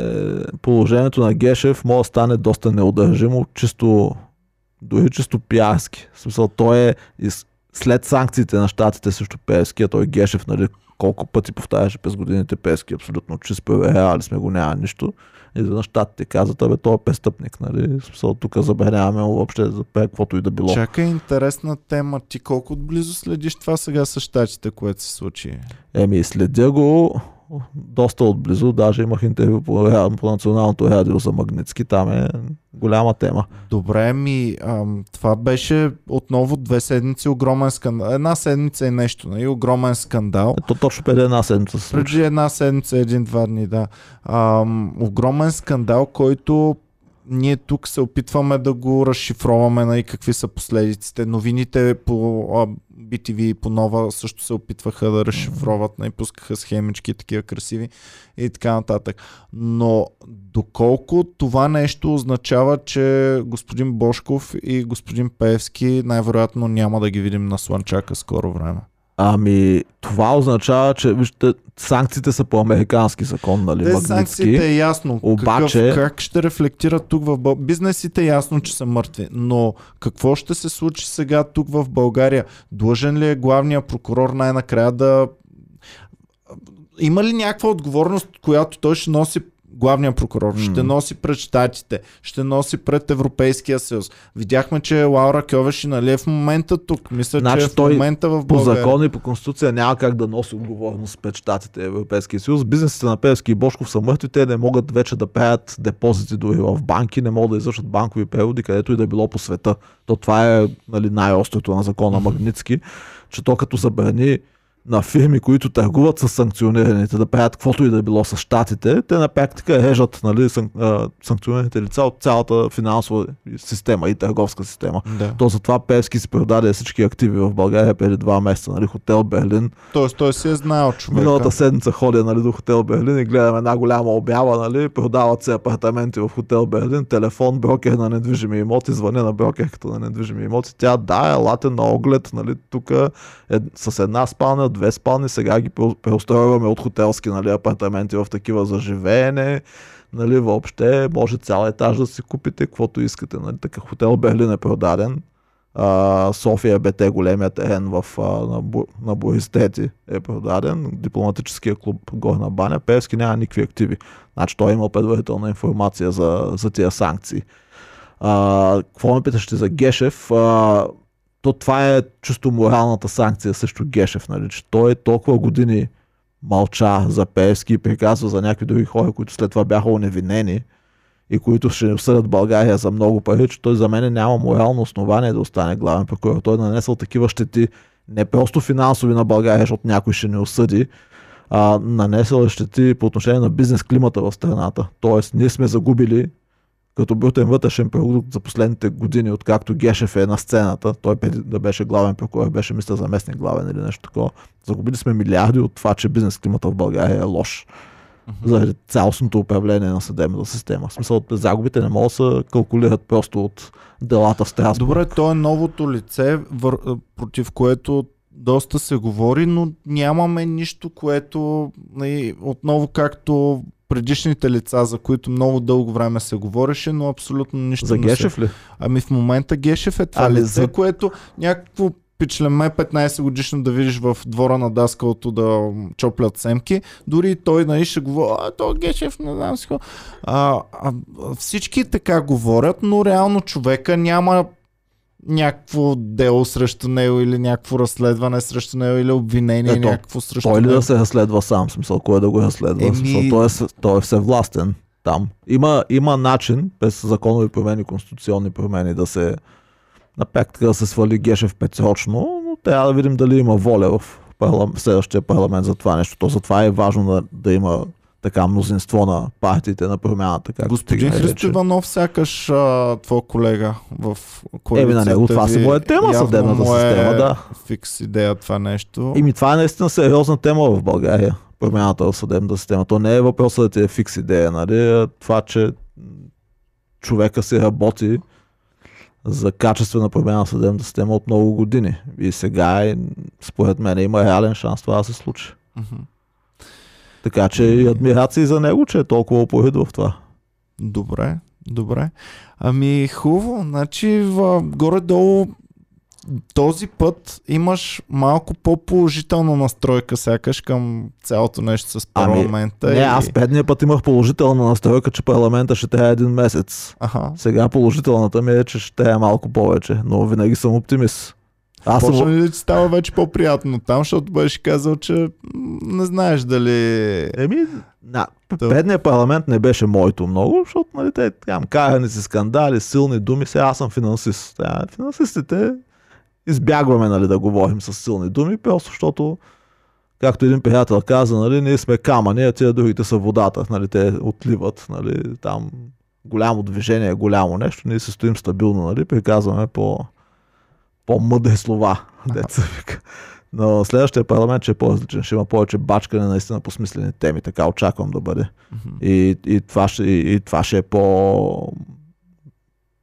положението на Гешев може да стане доста неудържимо, чисто дори чисто пиарски. В смисъл, той е след санкциите на щатите срещу Пески, а той Гешев, нали, колко пъти повтаряше през годините Пески, абсолютно чист проверявали сме го, няма нищо. И за щатите казват, абе, той е престъпник, нали? Смисъл, тук забраняваме въобще за каквото и да било. Чакай, интересна тема. Ти колко отблизо следиш това сега с щатите, което се случи? Еми, следя го доста отблизо, даже имах интервю по, по националното радио за Магнитски, там е голяма тема. Добре, ми, ам, това беше отново две седмици огромен скандал. Една седмица е нещо, нали? Огромен скандал. Ето точно преди една седмица се Преди една седмица, един-два дни, да. Ам, огромен скандал, който ние тук се опитваме да го разшифроваме, нали, какви са последиците. Новините по BTV и по нова също се опитваха да разшифроват, и нали, пускаха схемички такива красиви и така нататък. Но доколко това нещо означава, че господин Бошков и господин Певски най-вероятно няма да ги видим на Сланчака скоро време? Ами, това означава, че вижте, санкциите са по американски закон, нали? Те санкциите е ясно. Обаче... Какъв, как ще рефлектират тук в България? Бизнесите е ясно, че са мъртви, но какво ще се случи сега тук в България? Длъжен ли е главният прокурор най-накрая да... Има ли някаква отговорност, която той ще носи главния прокурор, ще носи пред щатите, ще носи пред Европейския съюз. Видяхме, че Лаура Кьовеши нали е в момента тук. Мисля, Значи че е в той момента в По България. закон и по конституция няма как да носи отговорност пред щатите Европейския съюз. Бизнесите на Певски и Бошков са мъртви, те не могат вече да правят депозити дори в банки, не могат да извършат банкови преводи, където и да било по света. То това е нали, най-острото на закона Магницки, че то като забрани на фирми, които търгуват с санкционираните, да правят каквото и да било с щатите, те на практика режат нали, санкционираните лица от цялата финансова система и търговска система. Да. То затова Певски си продаде всички активи в България преди два месеца. Нали, хотел Берлин. Тоест той си е знаел човека. Миналата седмица ходя нали, до хотел Берлин и гледам една голяма обява. Нали, продават се апартаменти в хотел Берлин, телефон, брокер на недвижими имоти, звъня на брокерката на недвижими имоти. Тя да, елате на оглед. Нали, тук е, с една спалня, две спални, сега ги пре- преустройваме от хотелски нали, апартаменти в такива за живеене. Нали, въобще може цял етаж да си купите, каквото искате. Нали. Така хотел Берлин е продаден. А, София БТ, големия терен в, а, на, на Бористети е продаден. Дипломатическия клуб Горна баня. Певски няма никакви активи. Значи той има предварителна информация за, за тия санкции. А, какво ме питаш ти за Гешев? А, то това е чисто моралната санкция срещу Гешев, нали? че той толкова години мълча за Певски и приказва за някакви други хора, които след това бяха оневинени и които ще осъдят България за много пари, че той за мен няма морално основание да остане главен прокурор. Той е нанесъл такива щети, не просто финансови на България, защото някой ще не осъди, а нанесъл е щети по отношение на бизнес климата в страната. Тоест, ние сме загубили като брутен вътрешен продукт за последните години, откакто Гешев е на сцената, той преди да беше главен прокурор, беше мисля заместник главен или нещо такова. Загубили сме милиарди от това, че бизнес климата в България е лош заради цялостното управление на съдебната система. В смисъл, загубите не могат да се калкулират просто от делата в Страсбург. Добре, то е новото лице, вър... против което доста се говори, но нямаме нищо, което нали, отново както предишните лица, за които много дълго време се говореше, но абсолютно нищо За не Гешев ли? Ами в момента Гешев е това лице, за- което някакво пичлеме 15 годишно да видиш в двора на даскалото да чоплят семки. Дори и той нали, ще говори, а то Гешев, не знам си. А, а, всички така говорят, но реално човека няма някакво дело срещу него или някакво разследване срещу него или обвинение Ето, някакво срещу Той ли него. да се разследва сам? В Смисъл, кой да го разследва? Еми- В Смисъл, той, е, той е всевластен там. Има, има начин, без законови промени, конституционни промени, да се на практика да се свали Гешев петсрочно, но трябва да видим дали има воля в, парлам, в следващия парламент за това нещо. То затова е важно да, да има така мнозинство на партиите на промяната. Господин ги Христо. Иванов, сякаш а, твой колега в коалицията Еми на него това си му е тема, съдебната е система, да. Фикс идея това нещо. Ими това е наистина сериозна тема в България. Промяната в съдебната система. То не е въпросът да ти е фикс идея, нали? Това, че човека си работи за качествена промяна в съдебната система от много години. И сега, е, според мен, има реален шанс това да се случи. Мгм. Така че и адмирации за него, че е толкова упорит в това. Добре, добре. Ами хубаво, значи в, горе-долу този път имаш малко по-положителна настройка сякаш към цялото нещо с Ами, парламента. Не, и... аз предния път имах положителна настройка, че парламента ще трябва един месец. Аха. Сега положителната ми е, че ще трябва малко повече, но винаги съм оптимист. Аз съм, ли да ти става вече по-приятно там, защото беше казал, че не знаеш дали... Еми, То- предният парламент не беше моето много, защото нали, те там карани си скандали, силни думи. Сега аз съм финансист. Тя, финансистите избягваме нали, да говорим с силни думи, просто защото както един приятел каза, нали, ние сме камъни, а тия другите са водата. Нали, те отливат. Нали, там голямо движение, голямо нещо. Ние се стоим стабилно, нали, приказваме по, по-мъдри слова. Деца вика. Но следващия парламент ще е по-различен. Ще има повече бачкане наистина по смислени теми. Така очаквам да бъде. И, и, това, ще, и, и това ще е по,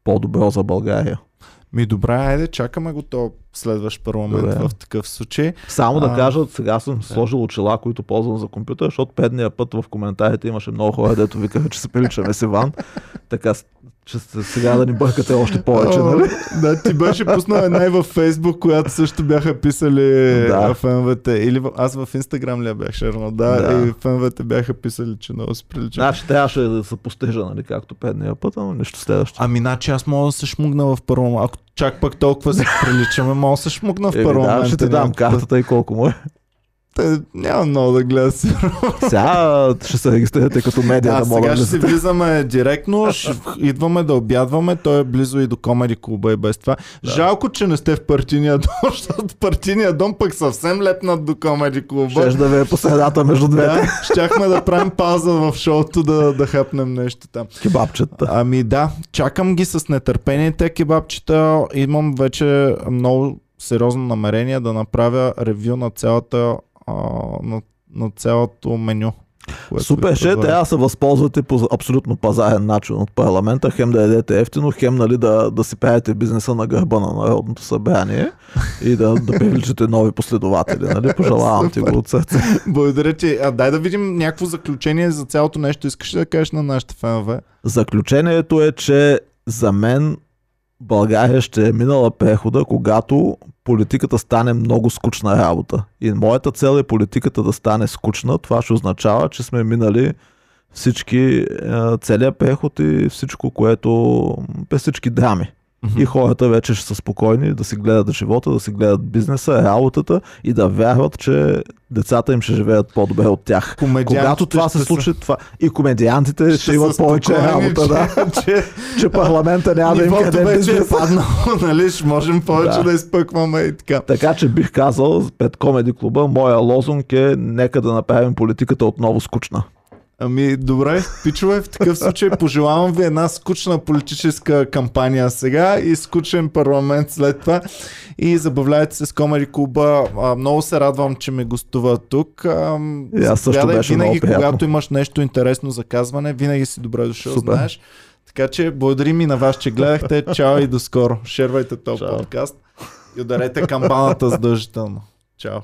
по-добро за България. Ми добре, айде, чакаме го то следващ парламент Добре. в такъв случай. Само да А, кажа, сега съм сложил очила, които ползвам за компютър, защото предния път в коментарите имаше много хора, дето викаха, че се приличаме с Иван. Така, Че сега да ни бъркате още повече, нали? Да, ти беше пуснал една и във Фейсбук, която също бяха писали Да. феновете. Или аз в Инстаграм ли бях шернал? Да, Да. и феновете бяха писали, че много се прилича. Значи трябваше да се постежа, нали, както предния път, но нищо следващо. Ами, значи аз мога да се шмугна в парламент. Ако чак пък толкова се приличаме, мога да се шмугна в Еми, парламент. да, ще ти дам картата и колко му е. Те, няма много да гледа си. Сега ще се регистрирате като медия А да мога сега да ще си влизаме директно, ще идваме да обядваме, той е близо и до Комеди клуба и без това. Да. Жалко, че не сте в партийния дом, защото партийния дом пък съвсем лепнат до Комеди клуба. Щеш да ви е по средата между двете. Да, щяхме да правим пауза в шоуто да, да хапнем нещо там. Кебабчета. Ами да, чакам ги с нетърпение те кебабчета. Имам вече много сериозно намерение да направя ревю на цялата а, на, на цялото меню. Супер, ще трябва да се възползвате по абсолютно пазарен начин от парламента, хем да ядете ефтино, хем нали, да, да си правите бизнеса на гърба на Народното събрание и да, да привличате нови последователи. Нали? Пожелавам ти го от сърце. Благодаря ти. А дай да видим някакво заключение за цялото нещо. Искаш ли да кажеш на нашите фенове? Заключението е, че за мен България ще е минала прехода, когато политиката стане много скучна работа. И моята цел е политиката да стане скучна. Това ще означава, че сме минали всички, е, целият преход и всичко, което през всички драми. И хората вече ще са спокойни да си гледат живота, да си гледат бизнеса, работата и да вярват, че децата им ще живеят по-добре от тях. Когато това се ще случи, това и комедиантите ще, са имат повече работа, да. че, че че парламента няма да им къде вече е паднало, нали? Ще можем повече Да. да, изпъкваме и така. Така че бих казал пред Комеди клуба, моя лозунг е нека да направим политиката отново скучна. Ами, добре, пичове, в такъв случай пожелавам ви една скучна политическа кампания сега и скучен парламент след това. И забавляйте се с Комери Клуба. А, много се радвам, че ме гостува тук. А, аз също беше винаги, много когато имаш нещо интересно за казване, винаги си добре дошъл, Супер. знаеш. Така че благодарим и на вас, че гледахте. Чао и до скоро. Шервайте този подкаст и ударете камбаната задължително. Чао.